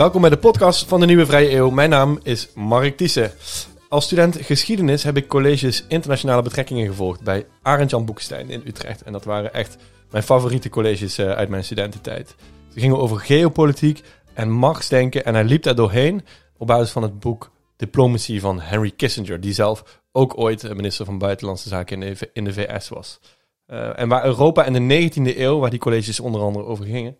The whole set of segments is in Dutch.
Welkom bij de podcast van de Nieuwe Vrije Eeuw. Mijn naam is Mark Thiessen. Als student geschiedenis heb ik colleges internationale betrekkingen gevolgd bij Arend-Jan Boekestein in Utrecht. En dat waren echt mijn favoriete colleges uh, uit mijn studententijd. Ze gingen over geopolitiek en machtsdenken en hij liep daar doorheen op basis van het boek Diplomacy van Henry Kissinger, die zelf ook ooit minister van Buitenlandse Zaken in de, VS was. Uh, en waar Europa in de 19e eeuw, waar die colleges onder andere over gingen,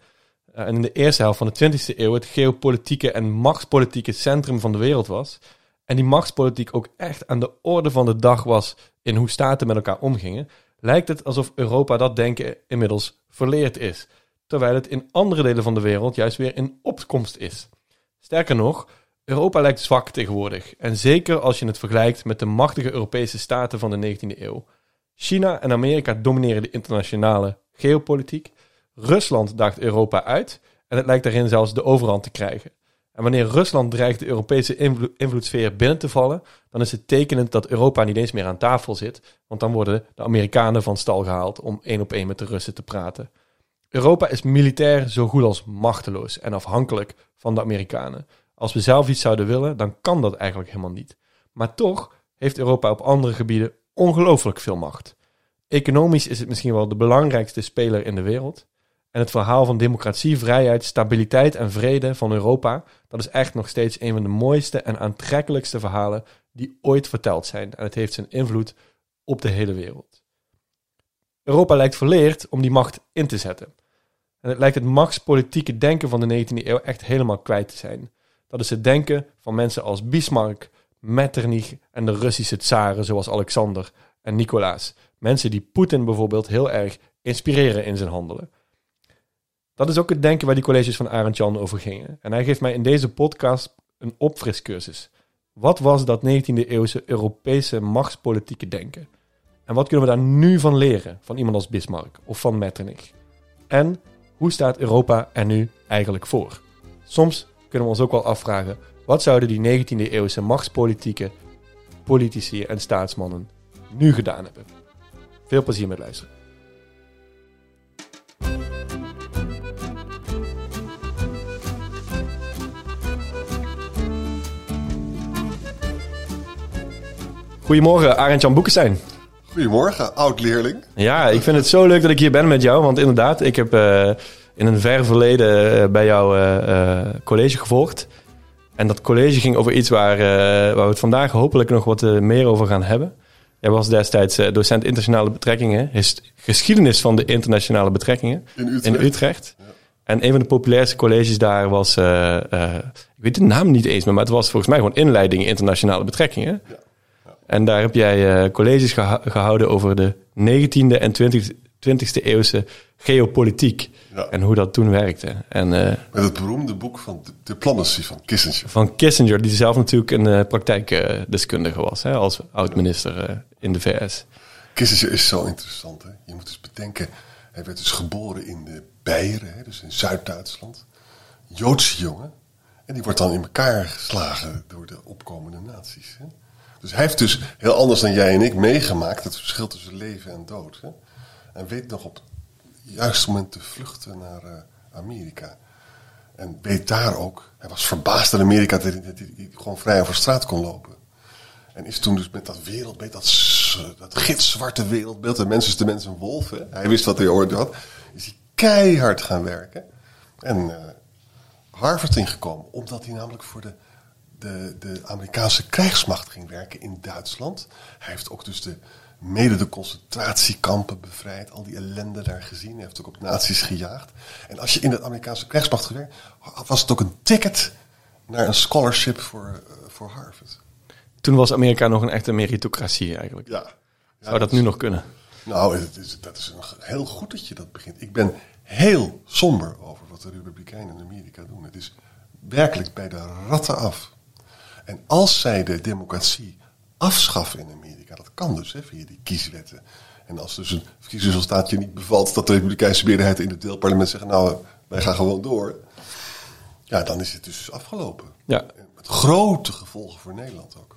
en in de eerste helft van de 20e eeuw het geopolitieke en machtspolitieke centrum van de wereld was. En die machtspolitiek ook echt aan de orde van de dag was in hoe staten met elkaar omgingen, lijkt het alsof Europa dat denken inmiddels verleerd is. Terwijl het in andere delen van de wereld juist weer in opkomst is. Sterker nog, Europa lijkt zwak tegenwoordig. En zeker als je het vergelijkt met de machtige Europese staten van de 19e eeuw. China en Amerika domineren de internationale geopolitiek. Rusland daagt Europa uit en het lijkt daarin zelfs de overhand te krijgen. En wanneer Rusland dreigt de Europese invloedssfeer binnen te vallen, dan is het tekenend dat Europa niet eens meer aan tafel zit, want dan worden de Amerikanen van stal gehaald om één op één met de Russen te praten. Europa is militair zo goed als machteloos en afhankelijk van de Amerikanen. Als we zelf iets zouden willen, dan kan dat eigenlijk helemaal niet. Maar toch heeft Europa op andere gebieden ongelooflijk veel macht. Economisch is het misschien wel de belangrijkste speler in de wereld. En het verhaal van democratie, vrijheid, stabiliteit en vrede van Europa, dat is echt nog steeds een van de mooiste en aantrekkelijkste verhalen die ooit verteld zijn. En het heeft zijn invloed op de hele wereld. Europa lijkt verleerd om die macht in te zetten. En het lijkt het machtspolitieke denken van de 19e eeuw echt helemaal kwijt te zijn. Dat is het denken van mensen als Bismarck, Metternich en de Russische tsaren zoals Alexander en Nicolaas. Mensen die Poetin bijvoorbeeld heel erg inspireren in zijn handelen. Dat is ook het denken waar die colleges van Arend Jan over gingen. En hij geeft mij in deze podcast een opfriscursus. Wat was dat 19e eeuwse Europese machtspolitieke denken? En wat kunnen we daar nu van leren van iemand als Bismarck of van Metternich? En hoe staat Europa er nu eigenlijk voor? Soms kunnen we ons ook wel afvragen: wat zouden die 19e eeuwse machtspolitieke politici en staatsmannen nu gedaan hebben? Veel plezier met luisteren. Goedemorgen, Arend-Jan Boekenstein. Goedemorgen, oud-leerling. Ja, ik vind het zo leuk dat ik hier ben met jou. Want inderdaad, ik heb uh, in een ver verleden uh, bij jou uh, college gevolgd. En dat college ging over iets waar, waar we het vandaag hopelijk nog wat meer over gaan hebben. Jij was destijds docent internationale betrekkingen, geschiedenis van de internationale betrekkingen in Utrecht. In Utrecht. Ja. En een van de populairste colleges daar was, ik weet de naam niet eens meer, maar het was volgens mij gewoon inleiding internationale betrekkingen. Ja. En daar heb jij uh, colleges geha gehouden over de 19e en 20, 20e eeuwse geopolitiek. Ja. En hoe dat toen werkte. En, uh, Met het beroemde boek van Diplomacy van Kissinger. Van Kissinger, die zelf natuurlijk een uh, praktijkdeskundige was. Hè, als oud-minister in de VS. Kissinger is zo interessant. Hè? Je moet dus bedenken, hij werd dus geboren in de Beieren, hè, dus in Zuid-Duitsland. Joodse jongen. En die wordt dan in elkaar geslagen door de opkomende naties. Hè? Dus hij heeft dus heel anders dan jij en ik meegemaakt het verschil tussen leven en dood. Hè? En weet nog op het juiste moment te vluchten naar uh, Amerika. En weet daar ook, hij was verbaasd in Amerika dat hij, gewoon vrij over straat kon lopen. En is toen dus met dat wereldbeeld, dat, dat gitzwarte wereldbeeld, de mens is de mens een wolf, hij wist wat hij hoorde had, is hij keihard gaan werken. En uh, Harvard ingekomen, omdat hij namelijk voor de de, de Amerikaanse krijgsmacht ging werken in Duitsland. Hij heeft ook dus de, mede de concentratiekampen bevrijd, al die ellende daar gezien. Hij heeft ook op nazi's gejaagd. En als je in de Amerikaanse krijgsmacht gewerkt, was het ook een ticket naar een scholarship voor, uh, voor Harvard. Toen was Amerika nog een echte meritocratie eigenlijk. Ja. Zou dat, dat nu nog kunnen? Nou, het is, dat is heel goed dat je dat begint. Ik ben heel somber over wat de Republikeinen in Amerika doen. Het is werkelijk bij de ratten af. En als zij de democratie afschaffen in Amerika, dat kan dus hè, via die kieswetten. En als dus een verkiezingsresultaat je niet bevalt, dat de Republikeinse meerderheid in het deelparlement zegt: Nou, wij gaan gewoon door. Ja, dan is het dus afgelopen. Ja. Met grote gevolgen voor Nederland ook.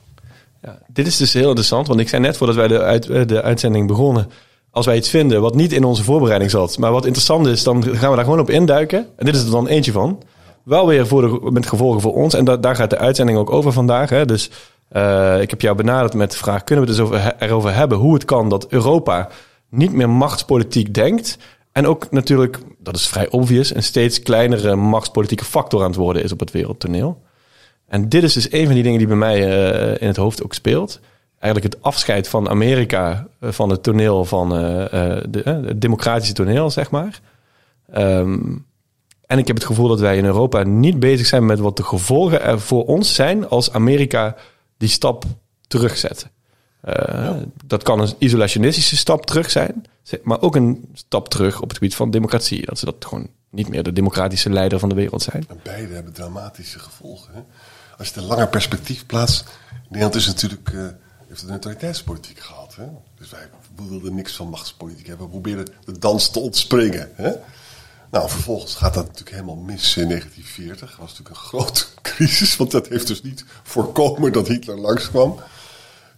Ja, dit is dus heel interessant, want ik zei net voordat wij de, uit, de uitzending begonnen. Als wij iets vinden wat niet in onze voorbereiding zat, maar wat interessant is, dan gaan we daar gewoon op induiken. En dit is er dan eentje van. Wel weer voor de, met gevolgen voor ons. En da, daar gaat de uitzending ook over vandaag. Hè? Dus uh, ik heb jou benaderd met de vraag: kunnen we dus over, erover hebben hoe het kan dat Europa niet meer machtspolitiek denkt. En ook natuurlijk, dat is vrij obvious, een steeds kleinere machtspolitieke factor aan het worden is op het wereldtoneel. En dit is dus een van die dingen die bij mij uh, in het hoofd ook speelt. Eigenlijk het afscheid van Amerika van het toneel van de, het democratische toneel, zeg maar. Um, en ik heb het gevoel dat wij in Europa niet bezig zijn met wat de gevolgen er voor ons zijn als Amerika die stap terugzet. Uh, Dat kan een isolationistische stap terug zijn, maar ook een stap terug op het gebied van democratie. Dat ze dat gewoon niet meer de democratische leider van de wereld zijn. En beide hebben dramatische gevolgen. Hè? Als je het een langer perspectief plaatst, Nederland is natuurlijk uh, heeft de neutraliteitspolitiek gehad. Hè? Dus wij wilden niks van machtspolitiek hebben. We probeerden de dans te ontspringen. Hè? Nou, vervolgens gaat dat natuurlijk helemaal mis in 1940. Dat was natuurlijk een grote crisis, want dat heeft dus niet voorkomen dat Hitler langskwam.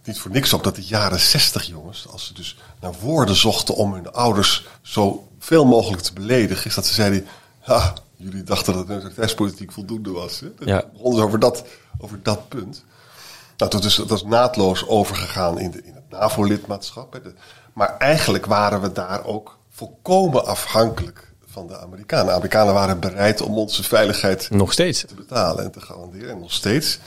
Niet voor niks op dat de jaren 60 jongens, als ze dus naar woorden zochten om hun ouders zo veel mogelijk te beledigen, is dat ze zeiden: ha, jullie dachten dat neutraliteitspolitiek voldoende was. Hè? Ja. begonnen over dat, over dat punt. Nou, dat is, dat is naadloos overgegaan in, de, in het NAVO-lidmaatschap. Maar eigenlijk waren we daar ook volkomen afhankelijk van de Amerikanen. De Amerikanen waren bereid om onze veiligheid nog steeds te betalen en te garanderen. En nog steeds.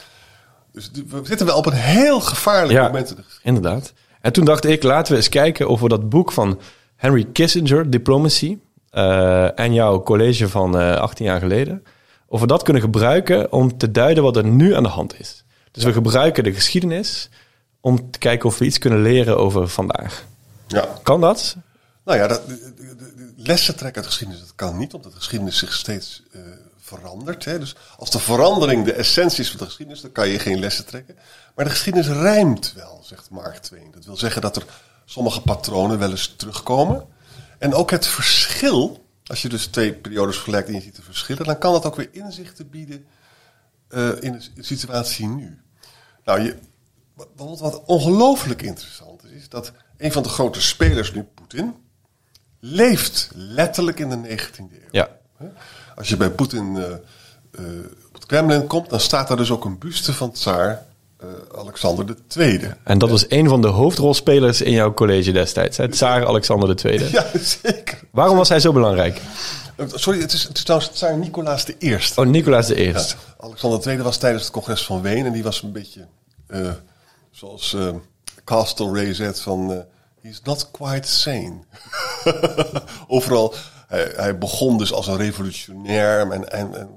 Dus we zitten wel op een heel gevaarlijk ja, moment. Inderdaad. En toen dacht ik, laten we eens kijken of we dat boek van Henry Kissinger, Diplomacy, uh, en jouw college van uh, eh, 18 jaar geleden, of we dat kunnen gebruiken om te duiden wat er nu aan de hand is. Dus we gebruiken de geschiedenis om te kijken of we iets kunnen leren over vandaag. Ja. Kan dat? Nou ja, dat, lessen trekken uit geschiedenis, dat kan niet, omdat de geschiedenis zich steeds uh, verandert. Hè. Dus als de verandering de essentie is van de geschiedenis, dan kan je geen lessen trekken. Maar de geschiedenis rijmt wel, zegt Mark Twain. Dat wil zeggen dat er sommige patronen wel eens terugkomen. En ook het verschil, als je dus twee periodes vergelijkt en je ziet de verschillen, dan kan dat ook weer inzichten bieden uh, in de situatie nu. Nou, je, wat, wat ongelooflijk interessant is, is dat een van de grote spelers nu, Poetin, leeft letterlijk in de 19e eeuw. Ja. Als je bij Poetin uh, uh, op het Kremlin komt, dan staat daar dus ook een buste van tsaar uh, Alexander II. En dat was een van de hoofdrolspelers in jouw college destijds, het tsaar Alexander II. Ja, zeker. Waarom was hij zo belangrijk? Sorry, het is, het is trouwens tsaar Nicolaas I. Oh, Nicolaas I. Ja, Alexander II was tijdens het congres van Wenen en die was een beetje zoals Castle Ray zegt van He's not quite sane. Overal, hij, hij, begon dus als een revolutionair en, en, en,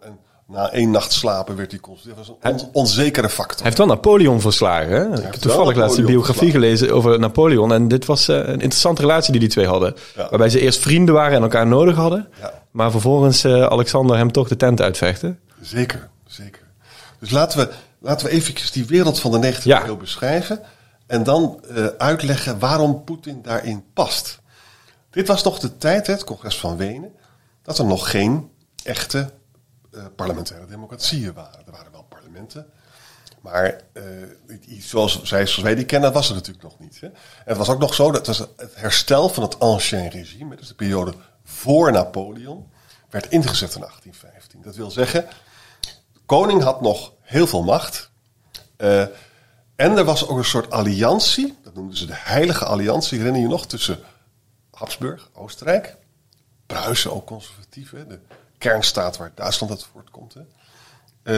en na één nacht slapen werd hij constant. Dat was een onzekere factor. Hij heeft wel Napoleon verslagen. Hè? Ik heb toevallig laatst een biografie gelezen over Napoleon. En dit was uh, een interessante relatie die die twee hadden. Waarbij ze eerst vrienden waren en elkaar nodig hadden. Ja. Maar vervolgens uh, Alexander hem toch de tent uitvechten. Zeker, zeker. Dus laten we, laten we even die wereld van de 19e eeuw beschrijven. En dan uh, uitleggen waarom Poetin daarin past. Dit was nog de tijd, het congres van Wenen, dat er nog geen echte uh, parlementaire democratieën waren. Er waren wel parlementen, maar uh, zoals, zij, zoals wij die kennen, was er natuurlijk nog niet. Hè? En het was ook nog zo, dat was het herstel van het ancien regime, dus de periode voor Napoleon, werd ingezet in 1815. Dat wil zeggen, de koning had nog heel veel macht. Uh, en er was ook een soort alliantie, dat noemden ze de Heilige Alliantie, herinner je nog, tussen Habsburg, Oostenrijk, Pruisen, ook conservatief, hè, de kernstaat waar Duitsland uit voortkomt, hè,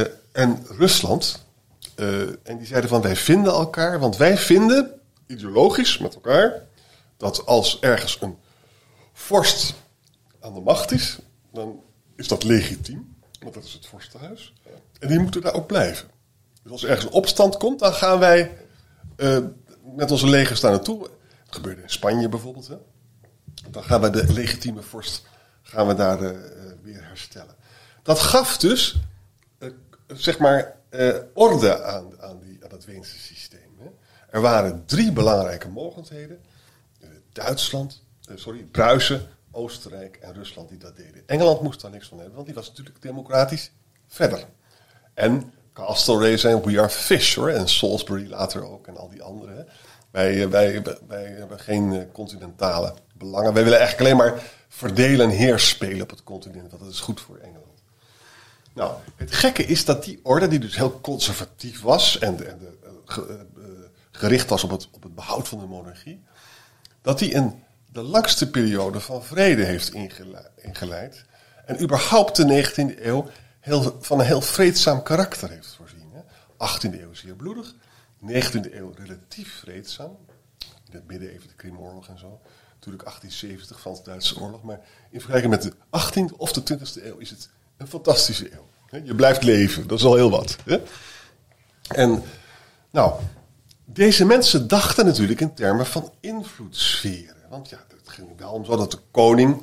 uh, en Rusland. Uh, en die zeiden van wij vinden elkaar, want wij vinden ideologisch met elkaar dat als ergens een vorst aan de macht is, dan is dat legitiem, want dat is het vorstenhuis. En die moeten daar ook blijven. Dus als er ergens een opstand komt, dan gaan wij uh, met onze legers daar naartoe. Dat gebeurde in Spanje bijvoorbeeld. Hè? Dan gaan we de legitieme vorst gaan we daar uh, weer herstellen. Dat gaf dus, uh, zeg maar, orde aan, aan, die, aan dat Weense systeem. Hè? Er waren drie belangrijke mogelijkheden. Duitsland, sorry, Pruisen, Oostenrijk en Rusland die dat deden. Engeland moest daar niks van hebben, want die was natuurlijk democratisch verder. En Castlereagh zijn We Are Fish hoor. En Salisbury later ook en al die andere. Wij, eh, wij, wij hebben geen eh, continentale belangen. Wij willen eigenlijk alleen maar verdelen en heers spelen op het continent. Want dat is goed voor Engeland. Nou, het gekke is dat die orde, die dus heel conservatief was en, en eh, gericht was op het, op het behoud van de monarchie, dat die een, de langste periode van vrede heeft ingele- ingeleid. En überhaupt de 19e eeuw heel, van een heel vreedzaam karakter heeft voorzien. Hè. 18e eeuw zeer bloedig, 19e eeuw relatief vreedzaam. In het midden even de Krimoorlog en zo. Natuurlijk 1870, Frans-Duitse oorlog. Maar in vergelijking met de 18e of de 20e eeuw is het een fantastische eeuw. Je blijft leven, dat is al heel wat. Hè. En nou, deze mensen dachten natuurlijk in termen van invloedssferen. Want ja, het ging wel om zo dat de koning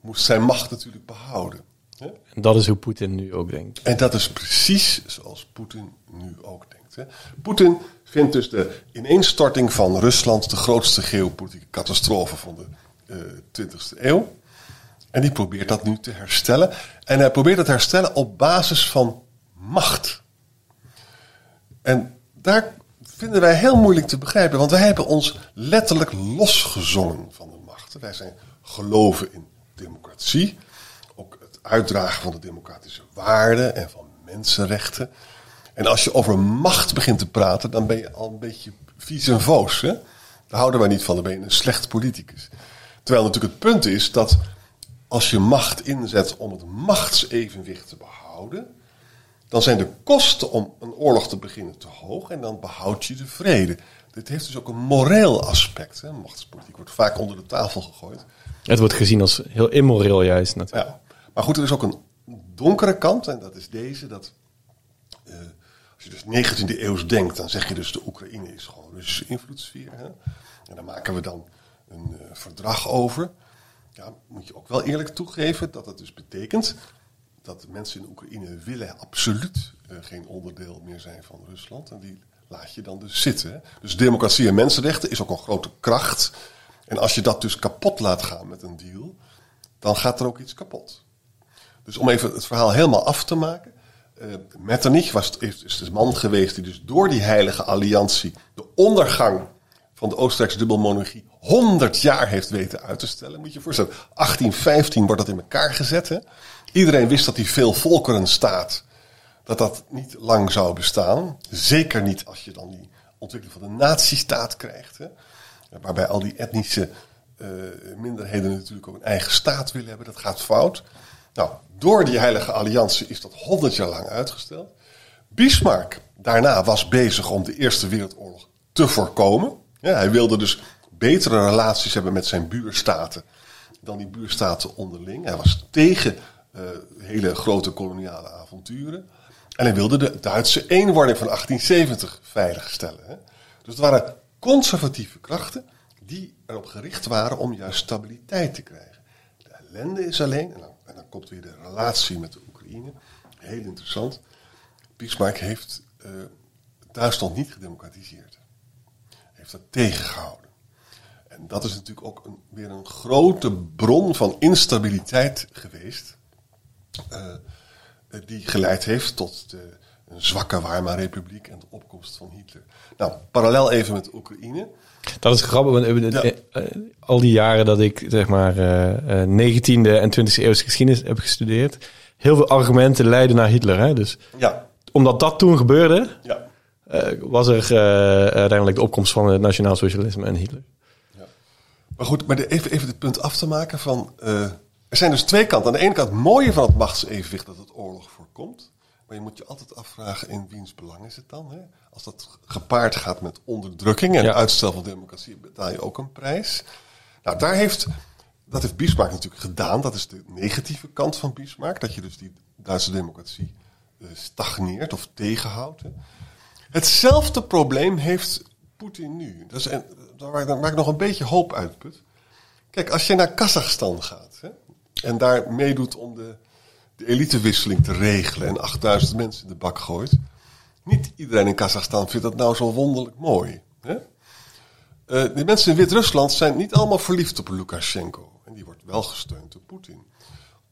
moest zijn macht natuurlijk behouden. Hè? En dat is hoe Poetin nu ook denkt. En dat is precies zoals Poetin nu ook denkt. Hè? Poetin vindt dus de ineenstorting van Rusland de grootste geopolitieke catastrofe van de eh 20e eeuw. En die probeert dat nu te herstellen. En hij probeert het herstellen op basis van macht. En daar vinden wij heel moeilijk te begrijpen, want wij hebben ons letterlijk losgezongen van de macht. Wij zijn geloven in democratie, ook het uitdragen van de democratische waarden en van mensenrechten. En als je over macht begint te praten, dan ben je al een beetje vies en voos. Hè? Daar houden wij niet van, dan ben je een slecht politicus. Terwijl natuurlijk het punt is dat als je macht inzet om het machtsevenwicht te behouden, dan zijn de kosten om een oorlog te beginnen te hoog en dan behoud je de vrede. Dit heeft dus ook een moreel aspect. Hè? Machtspolitiek wordt vaak onder de tafel gegooid. Het wordt gezien als heel immoreel juist natuurlijk. Ja. Maar goed, er is ook een donkere kant en dat is deze. Dat, eh, als je dus 19e eeuws denkt, dan zeg je dus de Oekraïne is gewoon Russische invloedssfeer. Hè? En daar maken we dan een eh, verdrag over. Ja, moet je ook wel eerlijk toegeven dat dat dus betekent dat de mensen in Oekraïne willen absoluut eh, geen onderdeel meer zijn van Rusland. En die laat je dan dus zitten. Dus democratie en mensenrechten is ook een grote kracht. En als je dat dus kapot laat gaan met een deal, dan gaat er ook iets kapot. Dus om even het verhaal helemaal af te maken. Eh Metternich was, is, is de man geweest die dus door die heilige alliantie de ondergang van de Oostenrijkse dubbelmonarchie 100 jaar heeft weten uit te stellen. Moet je je voorstellen, 1815 wordt dat in elkaar gezet. Iedereen wist dat die veelvolkerenstaat, dat dat niet lang zou bestaan. Zeker niet als je dan die ontwikkeling van de nazistaat krijgt. Hè? Waarbij al die etnische eh, minderheden natuurlijk ook een eigen staat willen hebben. Dat gaat fout. Nou, door die heilige alliantie is dat 100 jaar lang uitgesteld. Bismarck daarna was bezig om de Eerste Wereldoorlog te voorkomen. Ja, hij wilde dus betere relaties hebben met zijn buurstaten dan die buurstaten onderling. Hij was tegen eh, hele grote koloniale avonturen. En hij wilde de Duitse eenwording van 1870 veiligstellen. Hè. Dus het waren conservatieve krachten die erop gericht waren om juist stabiliteit te krijgen. De ellende is alleen, en dan komt weer de relatie met de Oekraïne, heel interessant. Bismarck heeft eh, Duitsland niet gedemocratiseerd. Heeft dat tegengehouden. En dat is natuurlijk ook een, weer een grote bron van instabiliteit geweest. eh, die geleid heeft tot de, een zwakke Weimar-republiek en de opkomst van Hitler. Nou, parallel even met Oekraïne. Dat is grappig, want eh, Ja. eh, eh, al die jaren dat ik zeg maar eh, 19e en 20e eeuwse geschiedenis heb gestudeerd, heel veel argumenten leiden naar Hitler. Hè? Dus Ja, omdat dat toen gebeurde, ja. was er uiteindelijk de opkomst van het nationaal socialisme en Hitler. Maar goed, maar de, even, even het punt af te maken van... er zijn dus twee kanten. Aan de ene kant het mooie van het machtsevenwicht dat het oorlog voorkomt. Maar je moet je altijd afvragen in wiens belang is het dan. Hè? Als dat gepaard gaat met onderdrukking en Ja. uitstel van democratie... betaal je ook een prijs. Nou, daar heeft... Dat heeft Bismarck natuurlijk gedaan. Dat is de negatieve kant van Bismarck. Dat je dus die Duitse democratie eh, stagneert of tegenhoudt. Hè? Hetzelfde probleem heeft Poetin nu. Dat en, daar waar ik- daar maak ik nog een beetje hoop uitput. Kijk, als je naar Kazachstan gaat hè, en daar meedoet om de, elitewisseling te regelen en 8000 mensen in de bak gooit. Niet iedereen in Kazachstan vindt dat nou zo wonderlijk mooi. Hè? Eh, de mensen in Wit-Rusland zijn niet allemaal verliefd op Lukashenko. En die wordt wel gesteund door Poetin.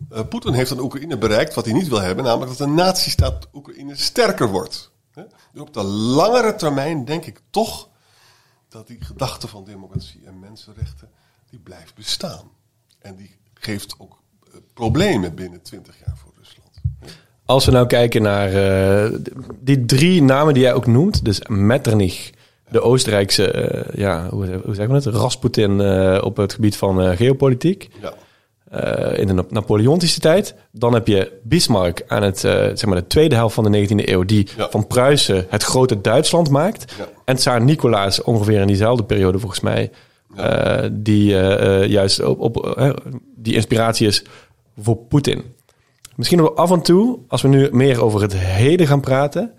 Eh, Poetin heeft aan Oekraïne bereikt wat hij niet wil hebben, namelijk dat de nazistaat Oekraïne sterker wordt. Hè? Op de langere termijn denk ik toch dat die gedachte van democratie en mensenrechten, die blijft bestaan. En die geeft ook eh, problemen binnen 20 jaar. Als we nou kijken naar eh, die drie namen die jij ook noemt, dus Metternich, de Oostenrijkse, eh, ja, hoe, hoe zeggen we het, Rasputin eh, op het gebied van geopolitiek, Ja. in de Nap- Napoleontische tijd. Dan heb je Bismarck aan het, zeg maar de tweede helft van de 19e eeuw, die Ja. van Pruisen het grote Duitsland maakt. Ja. En Tsaar Nicolaas ongeveer in diezelfde periode volgens mij, die juist op, op die inspiratie is voor Poetin. Misschien wel af en toe, als we nu meer over het heden gaan praten,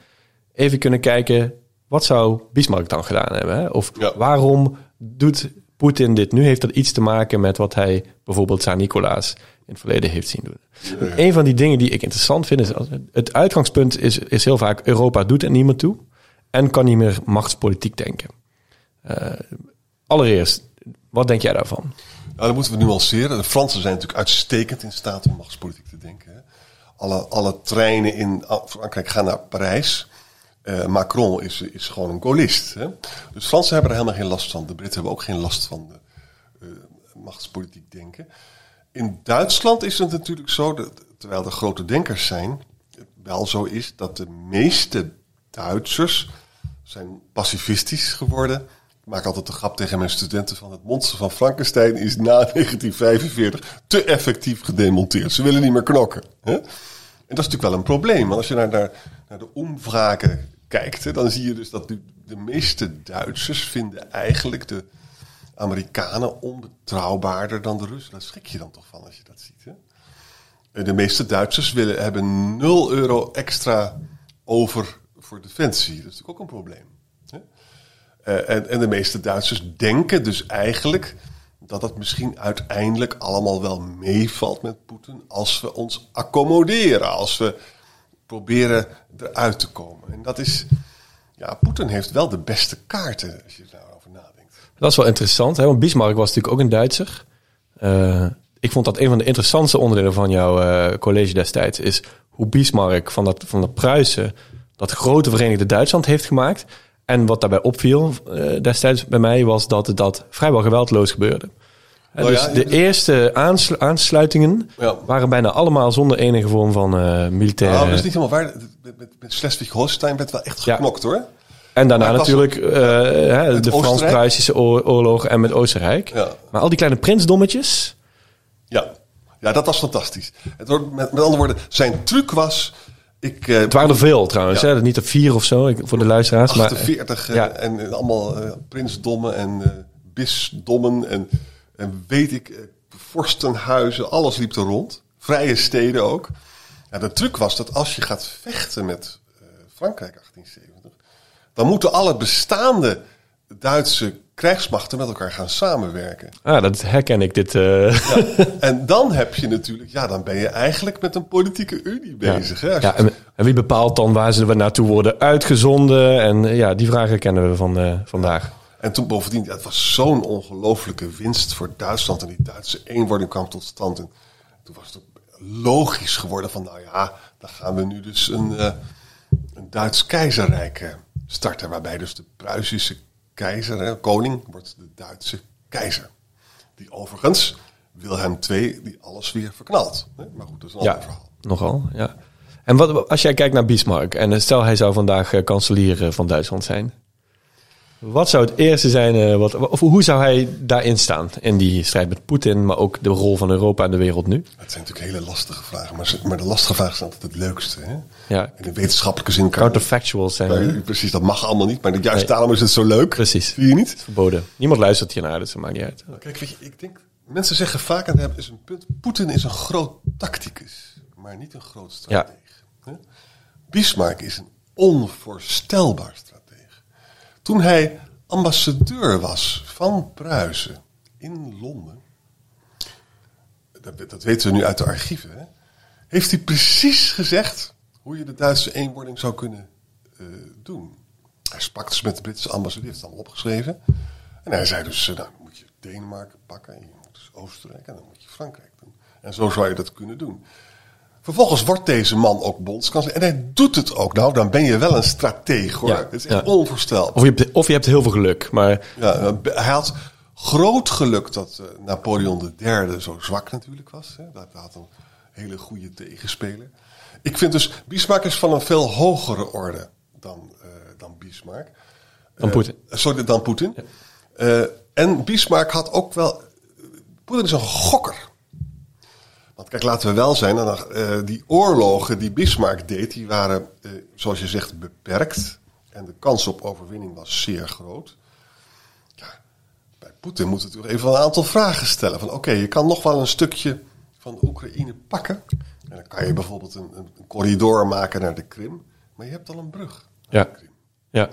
even kunnen kijken, wat zou Bismarck dan gedaan hebben? Hè? Of Ja. waarom doet Poetin dit nu? Heeft dat iets te maken met wat hij bijvoorbeeld Tsar Nicolaas in het verleden heeft zien doen? Een van die dingen die ik interessant vind, is het uitgangspunt is, is heel vaak Europa doet er niemand toe en kan niet meer machtspolitiek denken. Eh, allereerst, wat denk jij daarvan? Nou, dan moeten we nuanceren. De Fransen zijn natuurlijk uitstekend in staat om machtspolitiek te denken. Hè. Alle, alle treinen in Frankrijk gaan naar Parijs. Eh, Macron is, is gewoon een gaullist. Dus Fransen hebben er helemaal geen last van. De Britten hebben ook geen last van de, eh, machtspolitiek denken. In Duitsland is het natuurlijk zo, dat, terwijl er grote denkers zijn, het wel zo is dat de meeste Duitsers zijn pacifistisch geworden. Ik maak altijd de grap tegen mijn studenten van het monster van Frankenstein is na 1945 te effectief gedemonteerd. Ze willen niet meer knokken. Hè? En dat is natuurlijk wel een probleem. Want als je naar, naar, de omvragen kijkt, dan zie je dus dat de, meeste Duitsers vinden eigenlijk de Amerikanen onbetrouwbaarder dan de Russen. Daar schrik je dan toch van als je dat ziet. Hè? De meeste Duitsers willen, hebben 0 euro extra over voor defensie. Dat is natuurlijk ook een probleem. Hè? Eh, en, en de meeste Duitsers denken dus eigenlijk dat het misschien uiteindelijk allemaal wel meevalt met Poetin als we ons accommoderen, als we proberen eruit te komen. En dat is, ja, Poetin heeft wel de beste kaarten als je daarover nadenkt. Dat is wel interessant, hè? want Bismarck was natuurlijk ook een Duitser. Eh, ik vond dat een van de interessantste onderdelen van jouw eh, college destijds is hoe Bismarck van dat, van dat Pruisen dat grote Verenigde Duitsland heeft gemaakt. En wat daarbij opviel eh, destijds bij mij was dat dat vrijwel geweldloos gebeurde. Nou dus ja, de eerste aanslu- aansluitingen Ja. waren bijna allemaal zonder enige vorm van eh militaire... Nou, dat is niet helemaal waar. Met, Schleswig-Holstein werd wel echt Ja. geknokt hoor. En daarna natuurlijk eh, de. Frans-Pruisische oor- oorlog en met Oostenrijk. Ja. Maar al die kleine prinsdommetjes... Ja. ja, dat was fantastisch. Het, wordt- met, met andere woorden, zijn truc was... Ik, eh, Het waren er veel trouwens, Ja. hè? niet er vier of zo ik, voor de luisteraars. Maar, 48 eh, ja. en, en allemaal eh, prinsdommen en eh, bisdommen en, en weet ik, eh, vorstenhuizen, alles liep er rond. Vrije steden ook. Ja, de truc was dat als je gaat vechten met eh, Frankrijk 1870, dan moeten alle bestaande Duitse krijgsmachten met elkaar gaan samenwerken. ah, dat herken ik dit. eh, En dan heb je natuurlijk, ja, dan ben je eigenlijk met een politieke unie bezig. Hè? Ja, en, en wie bepaalt dan waar ze naartoe worden uitgezonden? En eh, ja, die vragen kennen we van eh, vandaag. En toen bovendien, ja, het was zo'n ongelofelijke winst voor Duitsland. En die Duitse eenwording kwam tot stand. En toen was het ook logisch geworden van, nou ja, dan gaan we nu dus een, een Duits keizerrijk starten. Waarbij dus de Pruisische keizer, hè, koning, wordt de Duitse keizer. Die overigens, Wilhelm II, die alles weer verknalt. Hè? Maar goed, dat is een Ja, ander verhaal. nogal. Ja. En wat, als jij kijkt naar Bismarck en eh, stel hij zou vandaag eh, kanselier eh, van Duitsland zijn. Wat zou het eerste zijn, eh, wat, of hoe zou hij daarin staan in die strijd met Poetin, maar ook de rol van Europa en de wereld nu? Het zijn natuurlijk hele lastige vragen. Maar, maar de lastige vragen zijn altijd het leukste. Hè? Ja, In de wetenschappelijke zin kan counterfactuals zijn precies, dat mag allemaal niet. Maar juist Nee. daarom is het zo leuk. Precies. Zie je niet? verboden. Niemand luistert hiernaar, dus dat maakt niet uit. Kijk, weet je, ik denk... Mensen zeggen vaak, en dat is een punt... Poetin is een groot tacticus, maar niet een groot strateeg. Hè? Bismarck is een onvoorstelbaar. Toen hij ambassadeur was van Pruisen in Londen... Dat, dat weten we nu uit de archieven... Hè? heeft hij precies gezegd hoe je de Duitse eenwording zou kunnen eh, doen. Hij sprak dus met de Britse ambassadeur, heeft het allemaal opgeschreven. En hij zei dus, eh, nou moet je Denemarken pakken, en je moet dus Oostenrijk en dan moet je Frankrijk doen. En zo zou je dat kunnen doen. Vervolgens wordt deze man ook bondskanselier. En hij doet het ook. Nou, dan ben je wel een strateeg hoor. Ja, Het is echt ja. onvoorstelbaar. Of je, hebt, of je hebt heel veel geluk, maar Ja, eh, hij had groot geluk dat eh, Napoleon III zo zwak natuurlijk was. Hè. Dat hij had een hele goede tegenspeler. Ik vind dus, Bismarck is van een veel hogere orde dan, uh, dan Bismarck. Dan Poetin. Uh, sorry, dan Poetin. Uh, en Bismarck had ook wel... Poetin is een gokker. Want kijk, laten we wel zijn, die oorlogen die Bismarck deed, die waren, zoals je zegt, beperkt. En de kans op overwinning was zeer groot. Ja, bij Poetin moet natuurlijk even een aantal vragen stellen. Van oké, je kan nog wel een stukje van de Oekraïne pakken. En dan kan je bijvoorbeeld een, een, corridor maken naar de Krim. Maar je hebt al een brug. Ja. ja.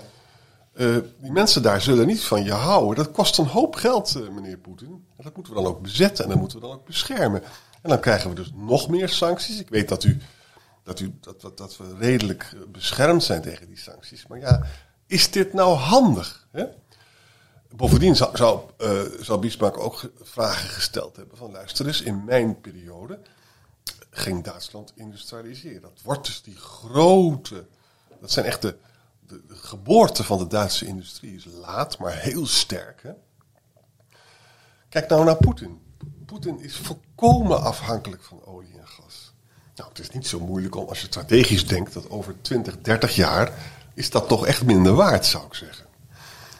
Uh, die mensen daar zullen niet van je houden. Dat kost een hoop geld, meneer Poetin. En dat moeten we dan ook bezetten en dat moeten we dan ook beschermen. En dan krijgen we dus nog meer sancties. Ik weet dat u dat, u, dat, dat, we redelijk beschermd zijn tegen die sancties. Maar ja, is dit nou handig? Hè? Bovendien zou, zou, uh, zou Bismarck ook vragen gesteld hebben van luister eens, in mijn periode ging Duitsland industrialiseren. Dat wordt dus die grote, dat zijn echt de, de, de geboorte van de Duitse industrie is laat, maar heel sterk. Hè? Kijk nou naar Poetin. Poetin is volkomen afhankelijk van olie en gas. Nou, het is niet zo moeilijk om, als je strategisch denkt, dat over 20, 30 jaar is dat toch echt minder waard, zou ik zeggen.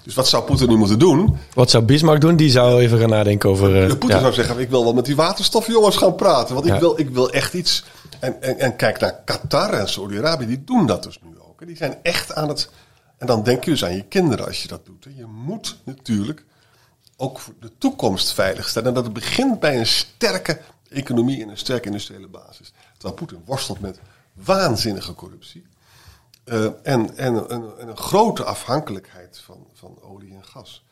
Dus wat zou Poetin nu moeten doen? Wat zou Bismarck doen? Die zou even gaan nadenken over. Uh, Poetin ja. zou zeggen: Ik wil wel met die waterstofjongens gaan praten. Want ik, wil, ik wil echt iets. En, en, en kijk naar Qatar en Saudi-Arabië, die doen dat dus nu ook. Die zijn echt aan het. En dan denk je dus aan je kinderen als je dat doet. Je moet natuurlijk ook voor de toekomst veiligstellen. En dat het begint bij een sterke economie en een sterke industriële basis. Terwijl Poetin worstelt met waanzinnige corruptie. Uh, en, en, en, een grote afhankelijkheid van, van olie en gas.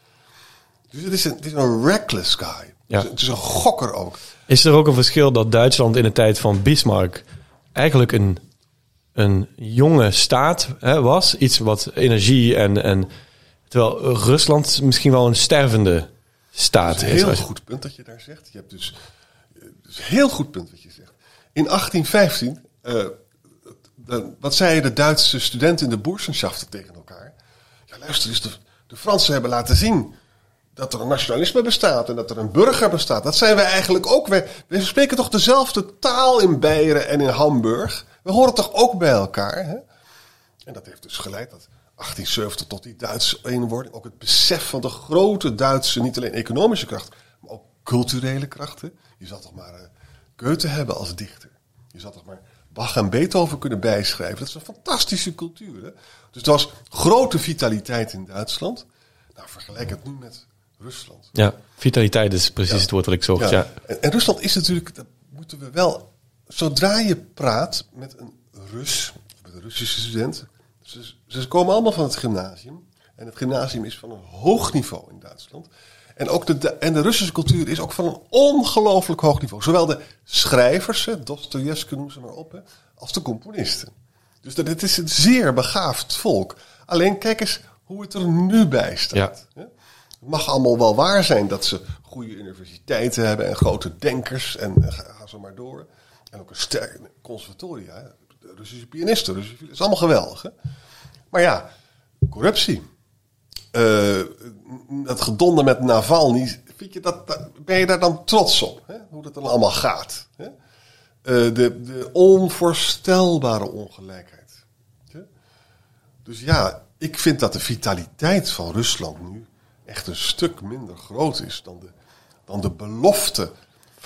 Dus het is een, het is een reckless guy. Ja. Het is een gokker ook. Is er ook een verschil dat Duitsland in de tijd van Bismarck eigenlijk een, een jonge staat hè, was? Iets wat energie en, en. Terwijl Rusland misschien wel een stervende staat is. Een heel goed punt dat je daar zegt. Je hebt dus. dus heel goed punt wat je zegt. In 1815. Uh, wat zeiden de Duitse studenten in de boersenschaften tegen elkaar? Ja, luister eens, de, de Fransen hebben laten zien dat er een nationalisme bestaat en dat er een burger bestaat. Dat zijn wij eigenlijk ook. We, we spreken toch dezelfde taal in Beieren en in Hamburg. We horen toch ook bij elkaar. Hè? En dat heeft dus geleid dat 1870 tot die Duitse eenwording. Ook het besef van de grote Duitse, niet alleen economische kracht, maar ook culturele krachten. Je zal toch maar uh, Goethe hebben als dichter. Je zal toch maar Bach en Beethoven kunnen bijschrijven. Dat is een fantastische cultuur. Hè? Dus er was grote vitaliteit in Duitsland. Nou, vergelijk het nu met Rusland. Ja, vitaliteit is precies het woord wat ik zocht. Ja. En, en, Rusland is natuurlijk, dat moeten we wel, zodra je praat met een Rus, met een Russische student, ze, ze komen allemaal van het gymnasium. En het gymnasium is van een hoog niveau in Duitsland. En, ook de, en de Russische cultuur is ook van een ongelooflijk hoog niveau. Zowel de schrijvers, Dostoevsky noem ze maar op, als de componisten. Dus dat, het is een zeer begaafd volk. Alleen kijk eens hoe het er nu bij staat. Het mag allemaal wel waar zijn dat ze goede universiteiten hebben en grote denkers en ga zo maar door. En ook een sterke conservatoria. Russische pianisten, Russische, dat is allemaal geweldig. Hè? Maar ja, corruptie uh, dat gedonder met Navalny, vind je dat, ben je daar dan trots op? Hè? Hoe dat dan allemaal gaat? Hè? Uh, de, de, onvoorstelbare ongelijkheid. Dus ja, ik vind dat de vitaliteit van Rusland nu echt een stuk minder groot is dan de, dan de belofte